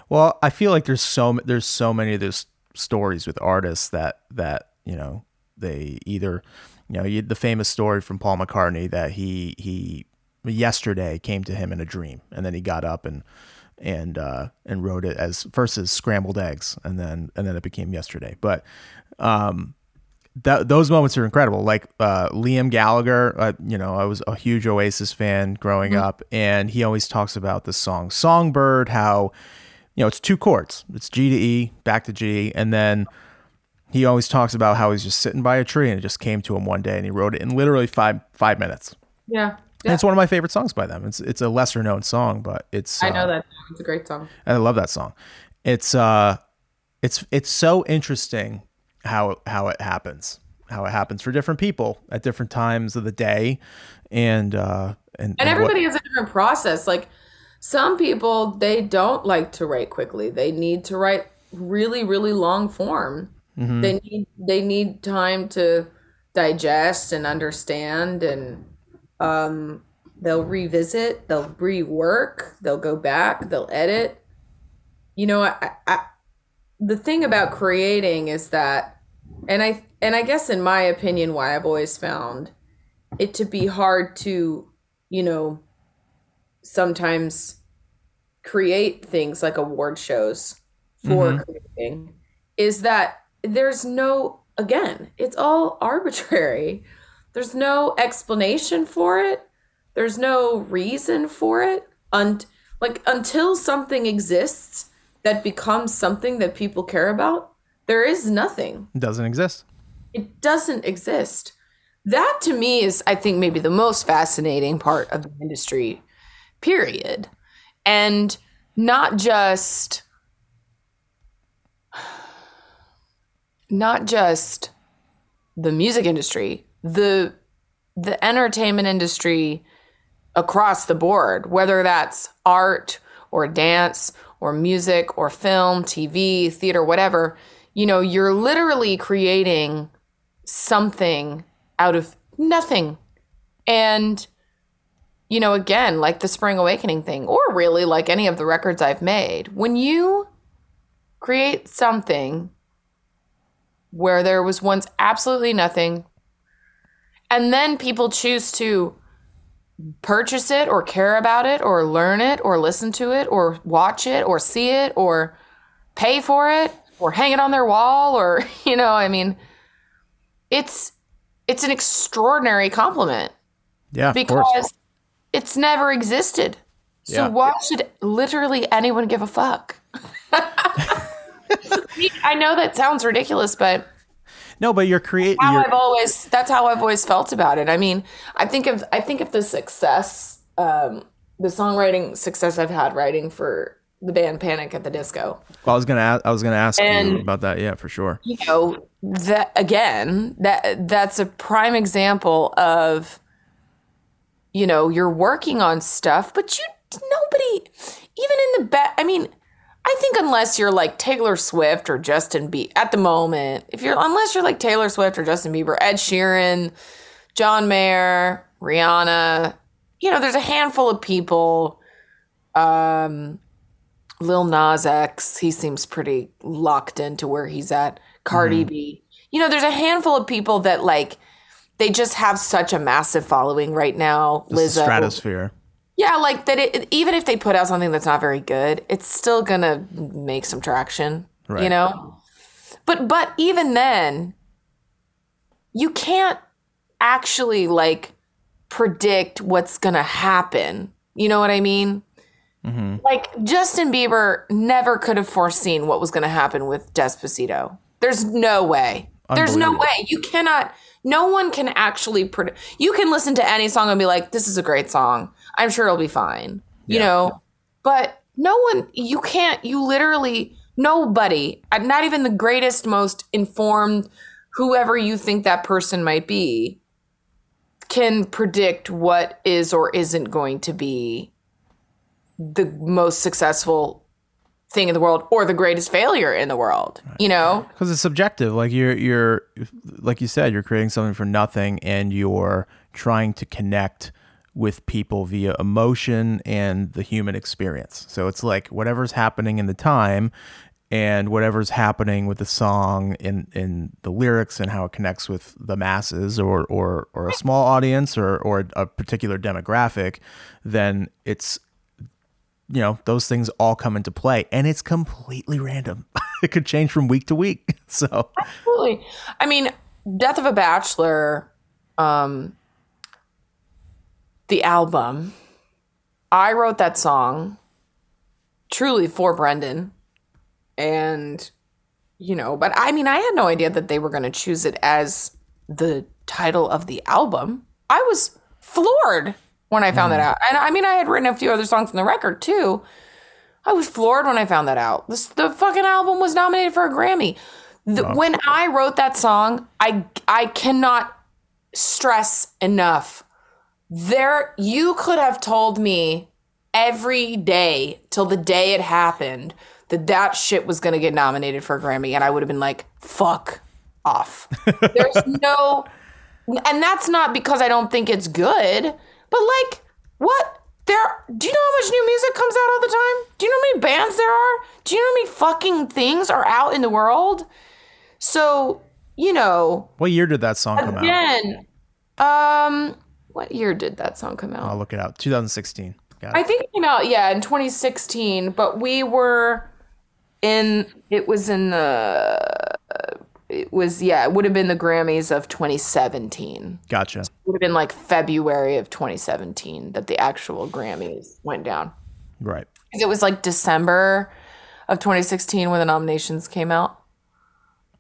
Well, I feel like there's so there's so many of those stories with artists that that you know they either you know you, the famous story from Paul McCartney that he he yesterday came to him in a dream and then he got up and and uh, and wrote it as first as scrambled eggs and then and then it became yesterday. But um, that those moments are incredible. Like uh, Liam Gallagher, uh, you know, I was a huge Oasis fan growing up, and he always talks about the song "Songbird." How you know it's two chords, it's G to E, back to G, and then he always talks about how he's just sitting by a tree and it just came to him one day, and he wrote it in literally five five minutes. Yeah. And it's one of my favorite songs by them. It's it's a lesser known song, but it's I know uh, that. It's a great song. I love that song. It's uh it's it's so interesting how how it happens. How it happens for different people at different times of the day and uh and, and what- everybody has a different process like some people they don't like to write quickly they need to write really really long form Mm-hmm. they need they need time to digest and understand and um they'll revisit they'll rework they'll go back they'll edit. You know I, I the thing about creating is that and i and i guess in my opinion why i've always found it to be hard to you know sometimes create things like award shows for creating is that there's no again it's all arbitrary there's no explanation for it there's no reason for it and like until something exists that becomes something that people care about, there is nothing. It doesn't exist. It doesn't exist. That to me is, I think, maybe the most fascinating part of the industry, period. And not just, not just the music industry, the the entertainment industry across the board, whether that's art or dance or music or film, TV, theater, whatever, you know, you're literally creating something out of nothing. And, you know, again, like the Spring Awakening thing, or really like any of the records I've made, when you create something where there was once absolutely nothing, and then people choose to purchase it or care about it or learn it or listen to it or watch it or see it or pay for it or hang it on their wall or you know i mean it's it's an extraordinary compliment Yeah, of course. because it's never existed so Yeah. why should literally anyone give a fuck i know that sounds ridiculous but No, but you're creating. how I've always that's how I've always felt about it. I mean, I think of I think of the success, um, the songwriting success I've had writing for the band Panic at the Disco. I was gonna. Ask, I was gonna ask you about that. Yeah, for sure. You know that again that that's a prime example of you know you're working on stuff, but you nobody even in the best. I mean. I think unless you're like Taylor Swift or Justin Bieber at the moment, if you're unless you're like Taylor Swift or Justin Bieber, Ed Sheeran, John Mayer, Rihanna, you know, there's a handful of people. Um, Lil Nas X, he seems pretty locked into where he's at. Cardi B, you know, there's a handful of people that like they just have such a massive following right now. This Lizzo, stratosphere. Yeah, like that. It, even if they put out something that's not very good, it's still gonna make some traction. You know, but but even then, you can't actually like predict what's gonna happen. You know what I mean? Mm-hmm. Like Justin Bieber never could have foreseen what was gonna happen with Despacito. There's no way. There's no way. You cannot. No one can actually predict. You can listen to any song and be like, "This is a great song. I'm sure it'll be fine." You know, but no one. You can't. You literally nobody. uh, Not even the greatest, most informed, whoever you think that person might be, can predict what is or isn't going to be the most successful thing in the world or the greatest failure in the world. You know. because it's subjective like you're you're like you said you're creating something for nothing and you're trying to connect with people via emotion and the human experience. So it's like whatever's happening in the time and whatever's happening with the song in in the lyrics and how it connects with the masses or or or a small audience or or a particular demographic then it's you know those things all come into play and it's completely random. It could change from week to week. So Absolutely. I mean, Death of a Bachelor, um, the album, I wrote that song truly for Brendon. And, you know, but I mean, I had no idea that they were going to choose it as the title of the album. I was floored when I found that hmm. out. And I mean, I had written a few other songs on the record too. I was floored when I found that out. This, the fucking album was nominated for a Grammy. The, When I wrote that song, I I cannot stress enough. There, you could have told me every day till the day it happened that that shit was gonna get nominated for a Grammy, and I would have been like, "Fuck off." There's no, and that's not because I don't think it's good, but like, what? There, do you know how much new music comes out all the time? Do you know how many bands there are? Do you know how many fucking things are out in the world? So, you know, what year did that song come out again, um, what year did that song come out? i'll look it out 2016 Got I think it came out, yeah, in 2016, but we were in, it was in the, it was, yeah, it would have been the Grammys of 2017. gotcha It would have been like February of 2017 that the actual Grammys went down. Right. It was like December of 2016 when the nominations came out.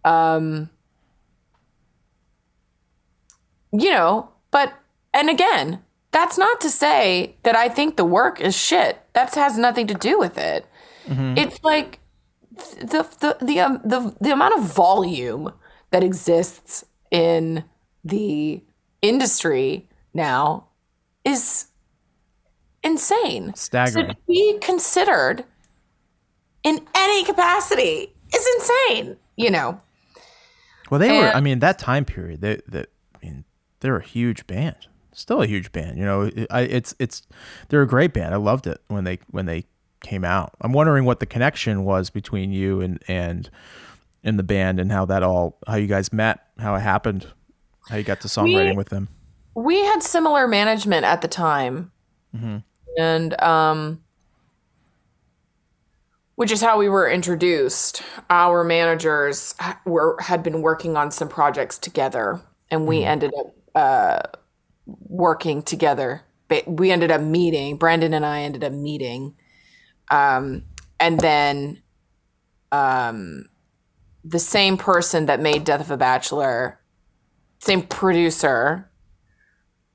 Um, you know, but and again, that's not to say that I think the work is shit. That has nothing to do with it. It's like the the the um, the the amount of volume that exists in the industry now is insane. So Staggering. to be considered in any capacity is insane. You know, Well, they were. I mean, that time period. They, they, I mean, they're a huge band. Still a huge band. You know, I, it's it's they're a great band. I loved it when they when they came out. I'm wondering what the connection was between you and and and the band and how that all how you guys met, how it happened, how you got to songwriting We- with them. we had similar management at the time and um which is how we were introduced our managers were had been working on some projects together and we ended up uh working together we ended up meeting Brendon and i ended up meeting um and then um the same person that made death of a bachelor same producer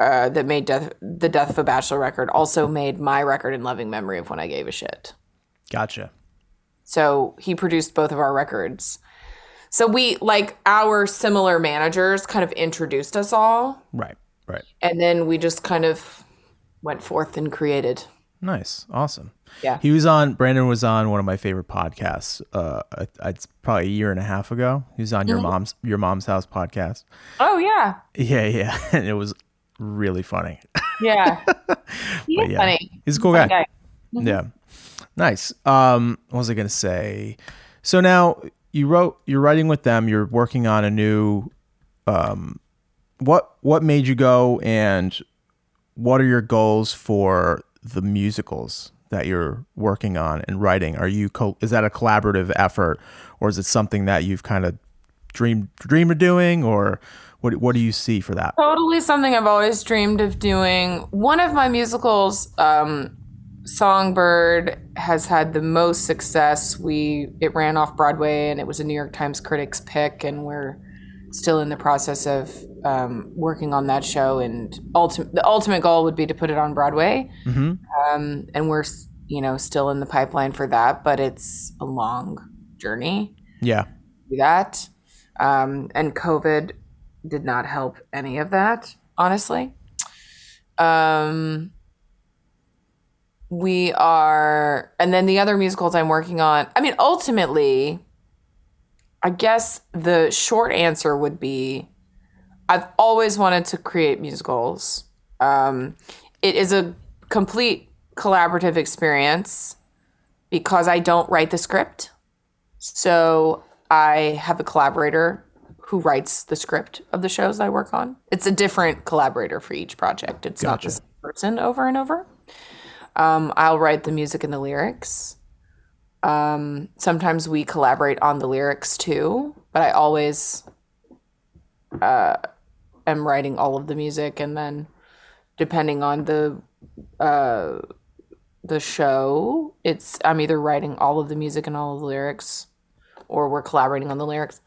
uh, that made death, the Death of a Bachelor record also made my record in loving memory of when I gave a shit. Gotcha. So he produced both of our records. So we like our similar managers kind of introduced us all, Right. Right. and then we just kind of went forth and created. Nice. Awesome. Yeah. He was on. Brendon was on one of my favorite podcasts. Uh, it's probably a year and a half ago. He was on your mom's your mom's house podcast. Oh yeah, Yeah, yeah, and it was really funny. yeah. He's yeah, funny. he's a cool Fun guy. Yeah, nice. Um, what was I gonna say? So now you wrote, you're writing with them. You're working on a new. Um, what what made you go and what are your goals for the musicals that you're working on and writing? Are you co- is that a collaborative effort or is it something that you've kind of dreamed dreamed of doing or what what do you see for that? Totally something I've always dreamed of doing. One of my musicals, um, Songbird, has had the most success. We it ran off Broadway and it was a New York Times critics pick, and we're still in the process of um, working on that show. And ultimate the ultimate goal would be to put it on Broadway. Um, and we're you know still in the pipeline for that, but it's a long journey Yeah. that. Um, and COVID did not help any of that, honestly. Um, we are, and then the other musicals I'm working on. I mean, ultimately, I guess the short answer would be I've always wanted to create musicals. Um, it is a complete collaborative experience because I don't write the script. So I have a collaborator who writes the script of the shows I work on. It's a different collaborator for each project. It's not the Gotcha. same person over and over. Um, I'll write the music and the lyrics. Um, sometimes we collaborate on the lyrics too, but I always uh, am writing all of the music, and then depending on the uh, the show, it's I'm either writing all of the music and all of the lyrics, or we're collaborating on the lyrics.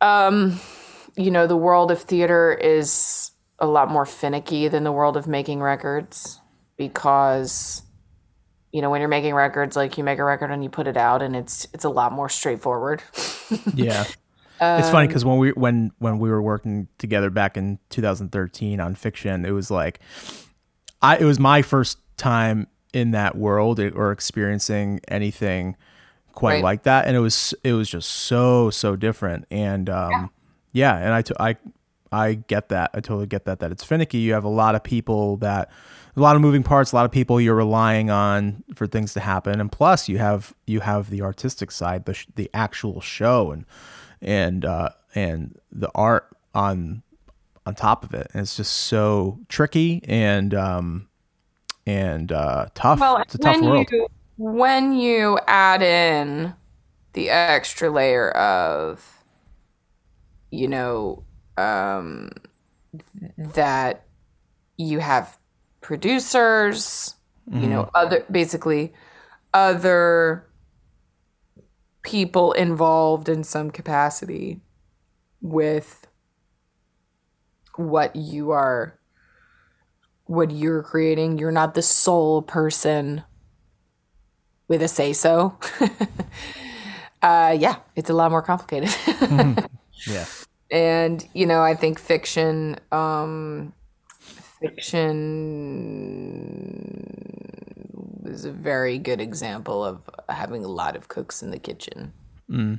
Um, you know, the world of theater is a lot more finicky than the world of making records because you know when you're making records like you make a record and you put it out and it's it's a lot more straightforward Yeah. it's funny because when we when when we were working together back in 2013 on fiction, it was like I it was my first time in that world or experiencing anything quite Right. like that, and it was it was just so so different. And um, yeah. and I t- I I get that. I totally get that. That it's finicky. You have a lot of people that a lot of moving parts, a lot of people you're relying on for things to happen, and plus you have you have the artistic side, the sh- the actual show, and and uh, and the art on on top of it. And it's just so tricky and um and uh, tough. well it's a tough when world. you when you add in the extra layer of you know um that you have producers you know other basically other people involved in some capacity with what you are what you're creating. You're not the sole person with a say so uh yeah it's a lot more complicated. Yeah. and you know i think fiction um fiction is a very good example of having a lot of cooks in the kitchen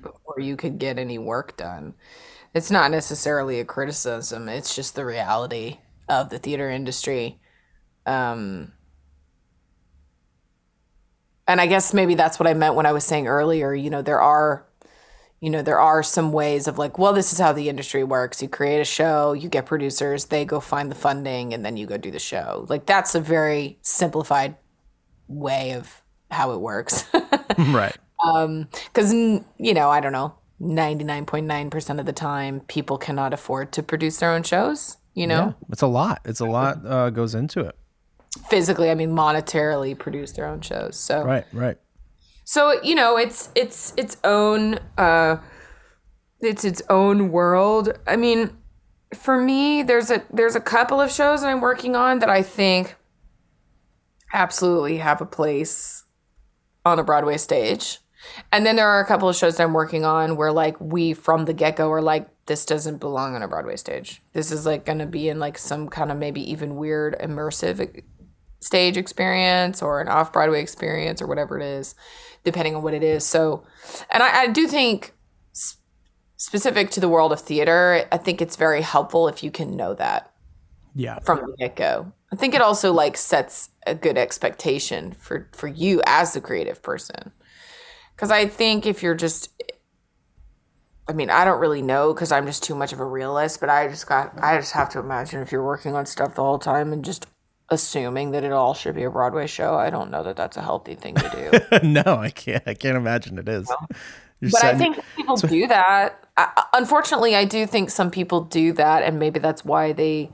before you could get any work done. It's not necessarily a criticism it's just the reality of the theater industry um and i guess maybe that's what i meant when i was saying earlier you know there are you know there are some ways of like well this is how the industry works you create a show you get producers they go find the funding and then you go do the show like that's a very simplified way of how it works right. because you know i don't know 99.9% of the time people cannot afford to produce their own shows you know Yeah. It's a lot. It's a lot uh, goes into it. physically i mean monetarily produce their own shows so Right. Right. So you know it's it's its own uh it's its own world. I mean for me there's a there's a couple of shows that i'm working on that i think absolutely have a place on a broadway stage. And then there are a couple of shows that i'm working on where like we from the get-go are like this doesn't belong on a broadway stage. This is like gonna be in like some kind of maybe even weird immersive stage experience or an off Broadway experience or whatever it is, depending on what it is. So, and I, I do think specific to the world of theater, I think it's very helpful if you can know that Yeah. from the get go. I think it also like sets a good expectation for for you as the creative person. Because I think if you're just, I mean, I don't really know because I'm just too much of a realist. But I just got, I just have to imagine if you're working on stuff the whole time and just assuming that it all should be a Broadway show. I don't know that that's a healthy thing to do. no, I can't. I can't imagine it is. You're But I think people do that. I, unfortunately, I do think some people do that, and maybe that's why they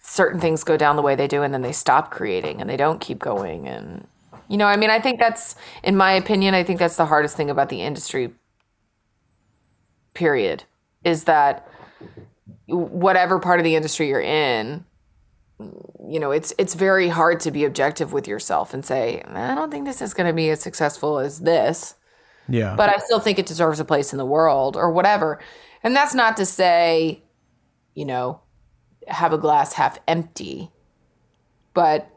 certain things go down the way they do, and then they stop creating and they don't keep going. And you know, I mean, I think that's, in my opinion, I think that's the hardest thing about the industry. Period, is that whatever part of the industry you're in, you know, it's it's very hard to be objective with yourself and say, I don't think this is going to be as successful as this yeah. but I still think it deserves a place in the world or whatever. And that's not to say, you know, have a glass half empty. But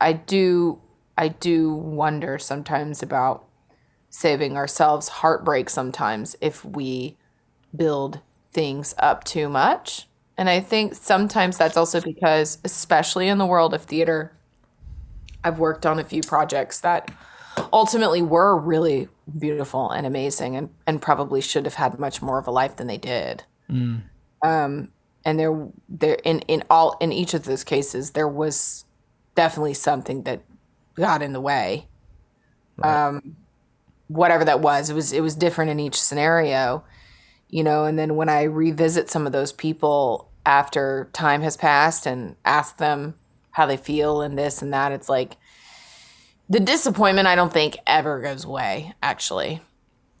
I do I do wonder sometimes about saving ourselves heartbreak sometimes if we build things up too much. And I think sometimes that's also because especially in the world of theater I've worked on a few projects that ultimately were really beautiful and amazing and, and probably should have had much more of a life than they did. Um, and there, there in, in all in each of those cases, there was definitely something that got in the way. Um, whatever that was, it was it was different in each scenario, you know. And then when I revisit some of those people after time has passed and ask them how they feel and this and that, it's like the disappointment I don't think ever goes away, actually.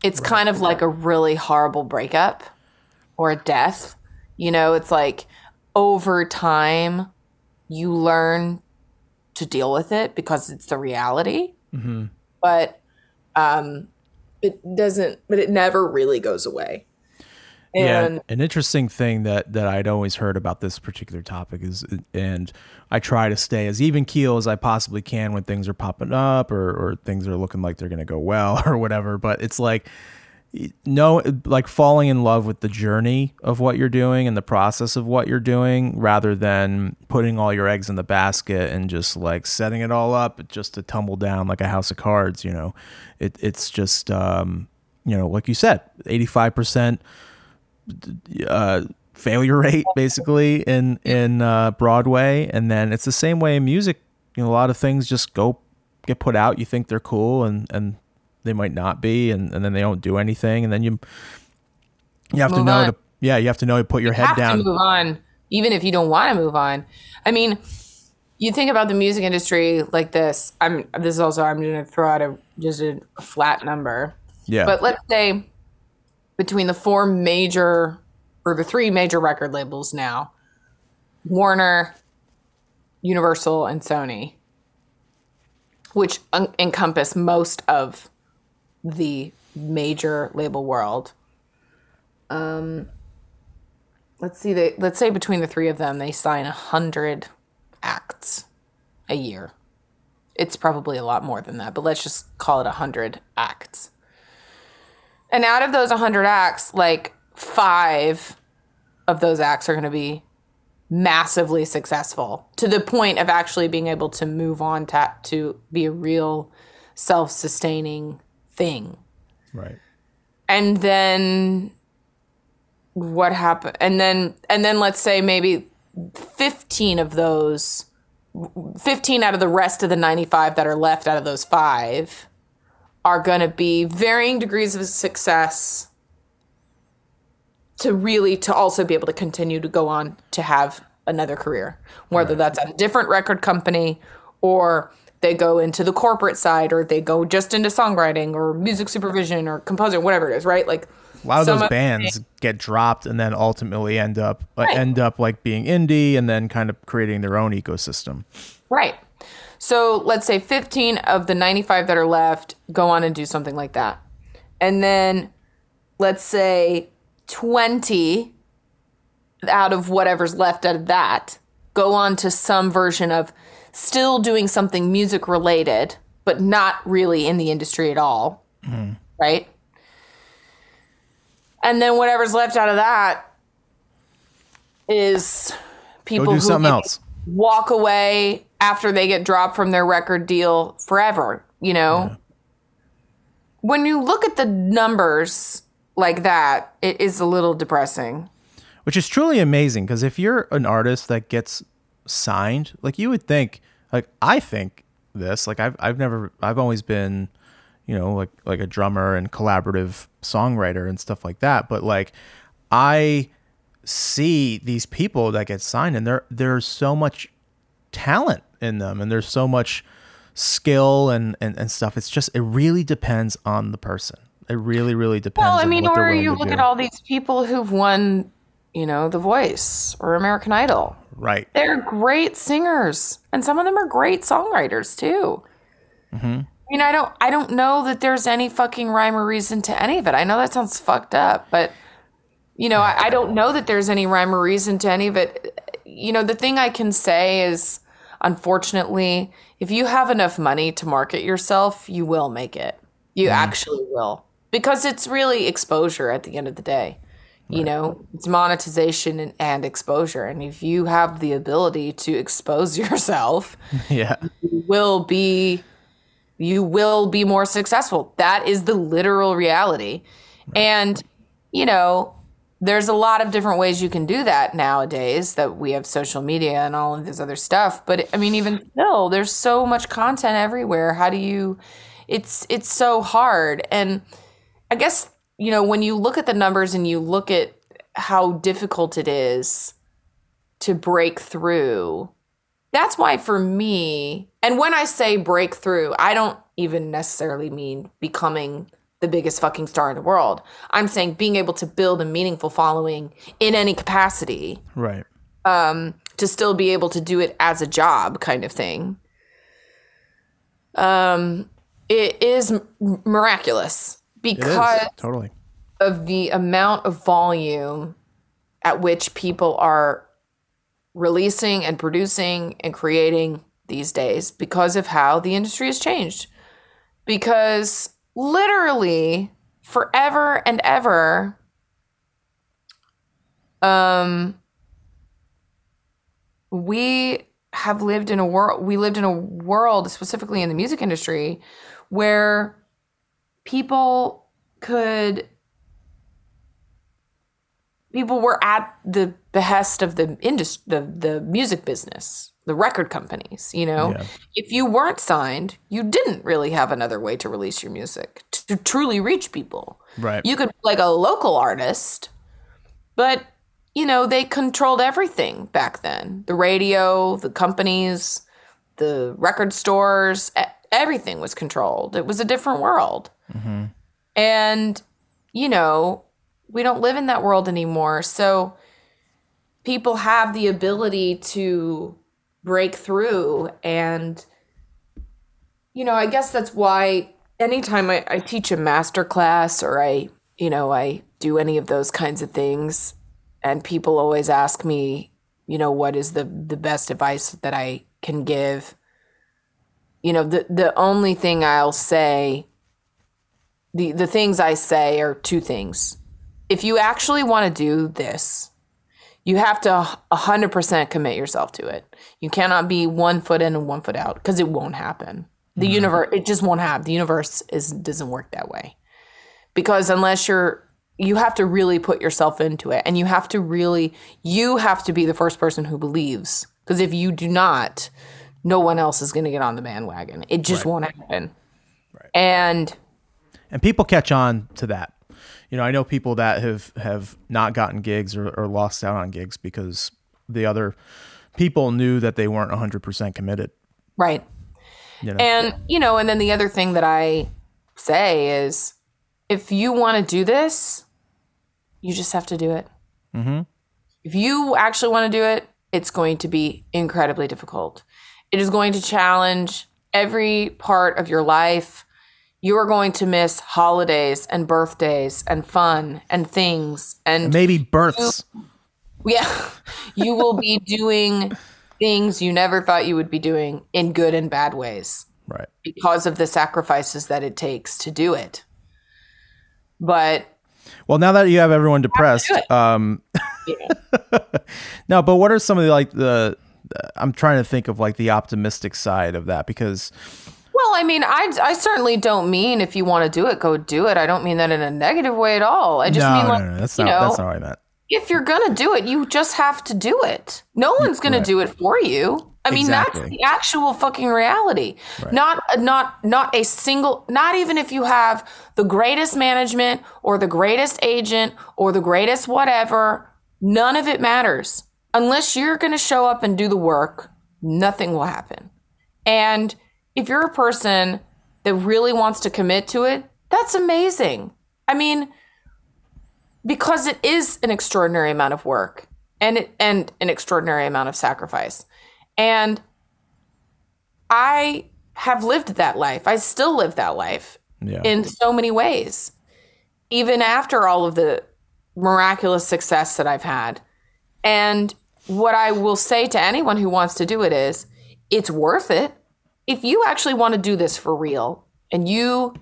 It's kind of like a really horrible breakup or a death. You know, it's like over time you learn to deal with it because it's the reality. But um it doesn't but it never really goes away. And yeah, an interesting thing that that I'd always heard about this particular topic is, and I try to stay as even keel as I possibly can when things are popping up or or things are looking like they're going to go well or whatever. But it's like no like falling in love with the journey of what you're doing and the process of what you're doing rather than putting all your eggs in the basket and just like setting it all up just to tumble down like a house of cards you know it, it's just um you know like you said 85% uh, failure rate basically in in uh, Broadway, and then it's the same way in music. You know, a lot of things just go get put out. You think they're cool, and and they might not be, and, and then they don't do anything, and then you you have to know on. to yeah, you have to know to put your head have down. to move on, even if you don't want to move on. I mean, you think about the music industry like this. I'm this is also I'm going to throw out a just a flat number. Yeah. But let's say between the four major or the three major record labels now, Warner, Universal, and Sony, which un- encompass most of the major label world. Um, let's see. They let's say between the three of them, they sign a hundred acts a year. It's probably a lot more than that, but let's just call it a hundred acts. And out of those 100 acts, like five of those acts are going to be massively successful to the point of actually being able to move on to, to be a real self sustaining thing. right. And then what happened? And then, and then let's say maybe 15 of those, 15 out of the rest of the 95 that are left out of those five are going to be varying degrees of success to really to also be able to continue to go on to have another career whether that's at a different record company or they go into the corporate side or they go just into songwriting or music supervision or composer whatever it is right like A lot of those bands get dropped and then ultimately end up uh, end up like being indie and then kind of creating their own ecosystem. Right. So let's say 15 of the 95 that are left go on and do something like that. And then let's say 20 out of whatever's left out of that go on to some version of still doing something music related, but not really in the industry at all. Mm-hmm. Right. And then whatever's left out of that is people do who something else. walk away after they get dropped from their record deal forever, you know? When you look at the numbers like that, it is a little depressing. which is truly amazing because if you're an artist that gets signed like you would think like i think this like i've, I've never i've always been you know like like a drummer and collaborative songwriter and stuff like that but like i see these people that get signed and there there's so much talent in them and there's so much skill and, and and stuff it's just it really depends on the person it really really depends Well, I on mean, or you look do. at all these people who've won, you know, The Voice or American Idol. right They're great singers, and some of them are great songwriters too. Mm-hmm. I mean, I don't, I don't know that there's any fucking rhyme or reason to any of it. I know that sounds fucked up, but you know, I, I don't know that there's any rhyme or reason to any of it. You know, the thing I can say is, unfortunately, if you have enough money to market yourself, you will make it. You mm-hmm. actually will, because it's really exposure at the end of the day. You know, it's monetization and, and exposure. And if you have the ability to expose yourself, yeah you will be you will be more successful. That is the literal reality. And you know, there's a lot of different ways you can do that nowadays that we have social media and all of this other stuff, but I mean even still there's so much content everywhere. How do you it's it's so hard and I guess you know when you look at the numbers and you look at how difficult it is to break through that's why for me and when i say breakthrough i don't even necessarily mean becoming the biggest fucking star in the world. I'm saying being able to build a meaningful following in any capacity right. Um, to still be able to do it as a job kind of thing um it is m- miraculous because is. totally. of the amount of volume at which people are releasing and producing and creating these days because of how the industry has changed. Because literally forever and ever um we have lived in a world we lived in a world specifically in the music industry where people could people were at the behest of the industry the, the music business the record companies you know Yeah. if you weren't signed you didn't really have another way to release your music to truly reach people Right. you could be like a local artist but you know they controlled everything back then the radio the companies the record stores, everything was controlled. It was a different world. Mm-hmm. And, you know, we don't live in that world anymore. So people have the ability to break through. And, you know, I guess that's why anytime I, I teach a master class or I, you know, I do any of those kinds of things, and people always ask me, you know, what is the, the best advice that I can give? You know, the, the only thing I'll say the the things I say are two things. If you actually want to do this, you have to 100% commit yourself to it. You cannot be one foot in and one foot out because it won't happen. The mm-hmm. universe it just won't happen. The universe is doesn't work that way. Because unless you're you have to really put yourself into it and you have to really you have to be the first person who believes because if you do not no one else is going to get on the bandwagon. It just won't happen. Right. And and people catch on to that. You know, I know people that have have not gotten gigs or, or lost out on gigs because the other people knew that they weren't 100% committed. right. You know, And, you know, and then the other thing that I say is if you want to do this, you just have to do it. Mm-hmm. If you actually want to do it, it's going to be incredibly difficult. It is going to challenge every part of your life. You are going to miss holidays and birthdays and fun and things and maybe births. yeah, you will be doing things you never thought you would be doing in good and bad ways Right. because of the sacrifices that it takes to do it. But Well, now that you have everyone depressed, um, yeah, no, but what are some of the like the? I'm trying to think of like the optimistic side of that because well, I mean, I, I certainly don't mean if you want to do it, go do it. I don't mean that in a negative way at all. I just no, mean like no, that's you not know, that's not what I meant. if you're gonna do it, you just have to do it. No one's gonna Right. do it for you. I mean, that's the actual fucking reality. Not not not a single not even if you have the greatest management or the greatest agent or the greatest whatever, none of it matters. Unless you're gonna show up and do the work, nothing will happen. And if you're a person that really wants to commit to it, that's amazing. I mean, because it is an extraordinary amount of work and it, and an extraordinary amount of sacrifice. And I have lived that life. I still live that life Yeah. in so many ways. Even after all of the miraculous success that I've had. And what I will say to anyone who wants to do it is it's worth it. If you actually want to do this for real and you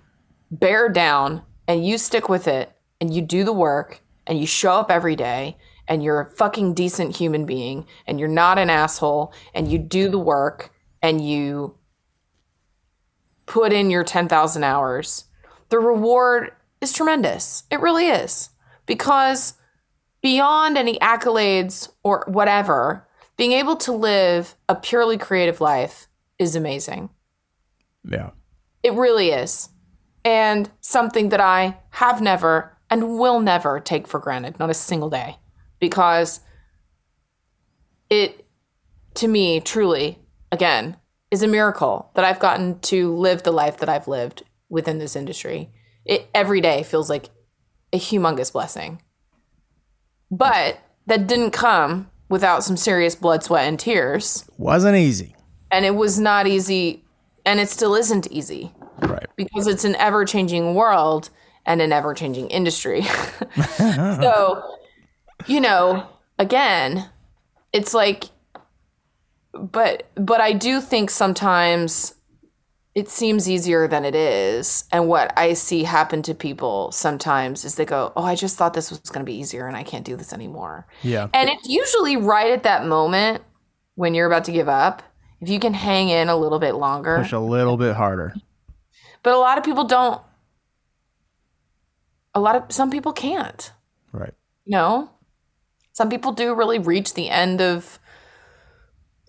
bear down and you stick with it and you do the work and you show up every day and you're a fucking decent human being and you're not an asshole and you do the work and you put in your 10,000 hours, the reward is tremendous. It really is. Because beyond any accolades or whatever, being able to live a purely creative life is amazing. yeah. It really is. And something that I have never and will never take for granted, not a single day, because it, to me, truly, again, is a miracle that I've gotten to live the life that I've lived within this industry. It every day feels like a humongous blessing. But that didn't come without some serious blood, sweat, and tears. Wasn't easy. And it was not easy, and it still isn't easy Right. because it's an ever changing world and an ever changing industry. so, you know, again, it's like but but I do think sometimes it seems easier than it is. And what I see happen to people sometimes is they go, "Oh, I just thought this was going to be easier and I can't do this anymore." Yeah. And it's usually right at that moment when you're about to give up. If you can hang in a little bit longer. Push a little bit harder. But a lot of people don't. A lot of some people can't. Right. You know, some people do really reach the end of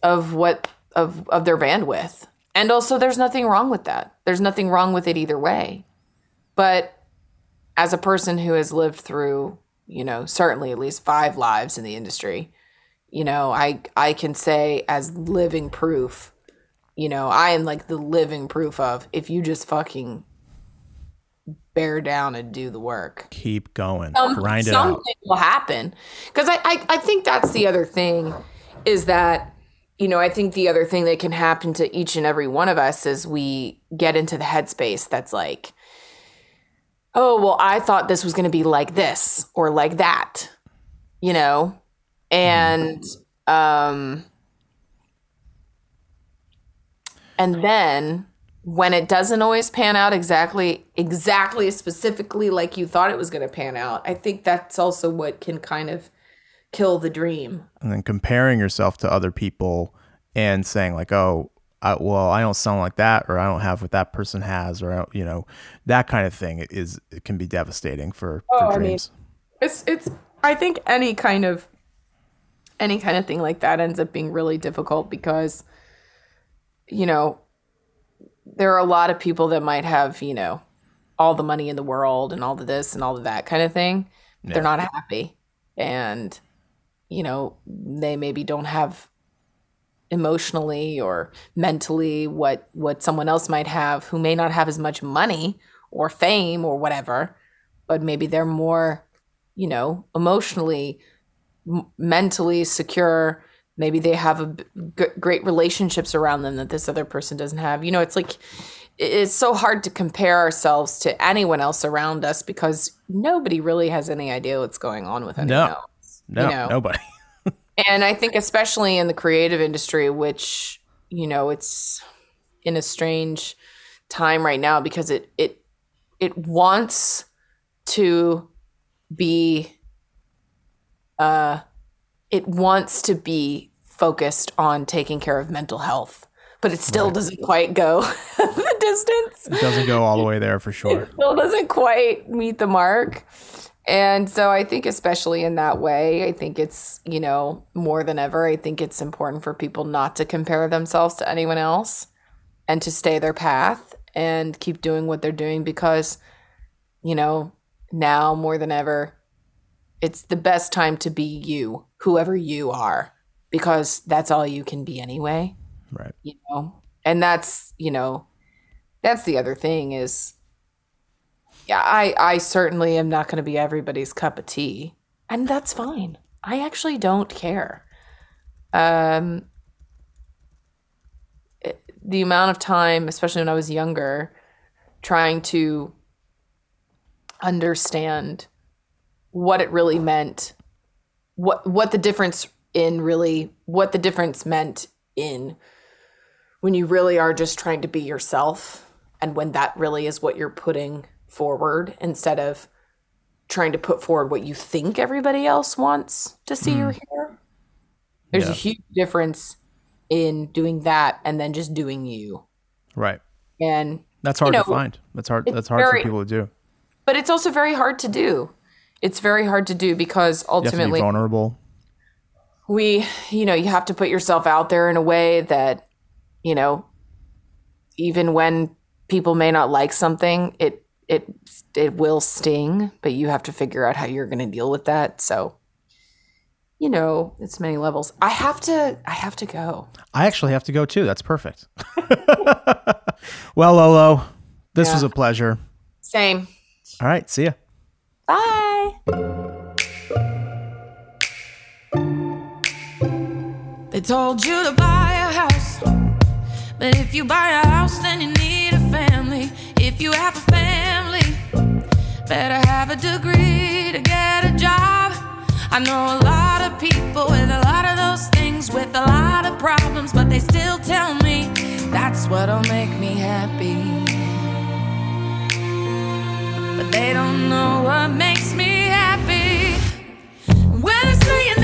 of what of of their bandwidth, and also there's nothing wrong with that. There's nothing wrong with it either way. But as a person who has lived through, you know, certainly at least five lives in the industry, you know, I I can say as living proof you know, I am like the living proof of if you just fucking bear down and do the work Keep going. some- Grind it something out. will happen because I, I i think that's the other thing is that you know i think the other thing that can happen to each and every one of us is we get into the headspace that's like oh well i thought this was going to be like this or like that you know and um and then when it doesn't always pan out exactly exactly specifically like you thought it was going to pan out i think that's also what can kind of kill the dream And then comparing yourself to other people and saying like, oh, I, well, I don't sound like that, or I don't have what that person has, or you know, that kind of thing is it can be devastating for, Oh, for I mean- dreams. it's it's i think any kind of any kind of thing like that ends up being really difficult because you know there are a lot of people that might have you know all the money in the world and all of this and all of that kind of thing but they're not happy. And you know they maybe don't have emotionally or mentally what what someone else might have who may not have as much money or fame or whatever but maybe they're more you know emotionally mentally secure maybe they have a g- great relationships around them that this other person doesn't have you know it's like it's so hard to compare ourselves to anyone else around us because nobody really has any idea what's going on with anyone No. else No, know. nobody. and I think especially in the creative industry, which you know it's in a strange time right now because it it it wants to be uh it wants to be focused on taking care of mental health but it still doesn't quite go the distance It doesn't go all the way there for sure. still doesn't quite meet the mark. And so I think, especially in that way, I think it's, you know, more than ever, I think it's important for people not to compare themselves to anyone else and to stay their path and keep doing what they're doing because, you know, now more than ever, it's the best time to be you, whoever you are, because that's all you can be anyway. Right. you know? And that's you know that's the other thing is yeah i i certainly am not going to be everybody's cup of tea and that's fine. I actually don't care. Um it- the amount of time especially when i was younger trying to understand what it really meant what what the difference in really what the difference meant in when you really are just trying to be yourself and when that really is what you're putting forward instead of trying to put forward what you think everybody else wants to see or hmm. hear. There's a huge difference in doing that and then just doing you. Right. And That's hard know, to find. That's hard. That's hard very- for people to do. but it's also very hard to do. It's very hard to do because You have to be ultimately vulnerable. we you know you have to put yourself out there in a way that you know even when people may not like something it it it will sting but you have to figure out how you're going to deal with that so you know it's many levels i have to i have to go I actually have to go too. That's perfect. well, Lolo, this Yeah. was a pleasure. same All right. See ya. bye They told you to buy a house. But if you buy a house, then you need a family. If you have a family, better have a degree to get a job. I know a lot of people with a lot of those things, with a lot of problems, but they still tell me that's what'll make me happy. But they don't know what makes me happy. When they're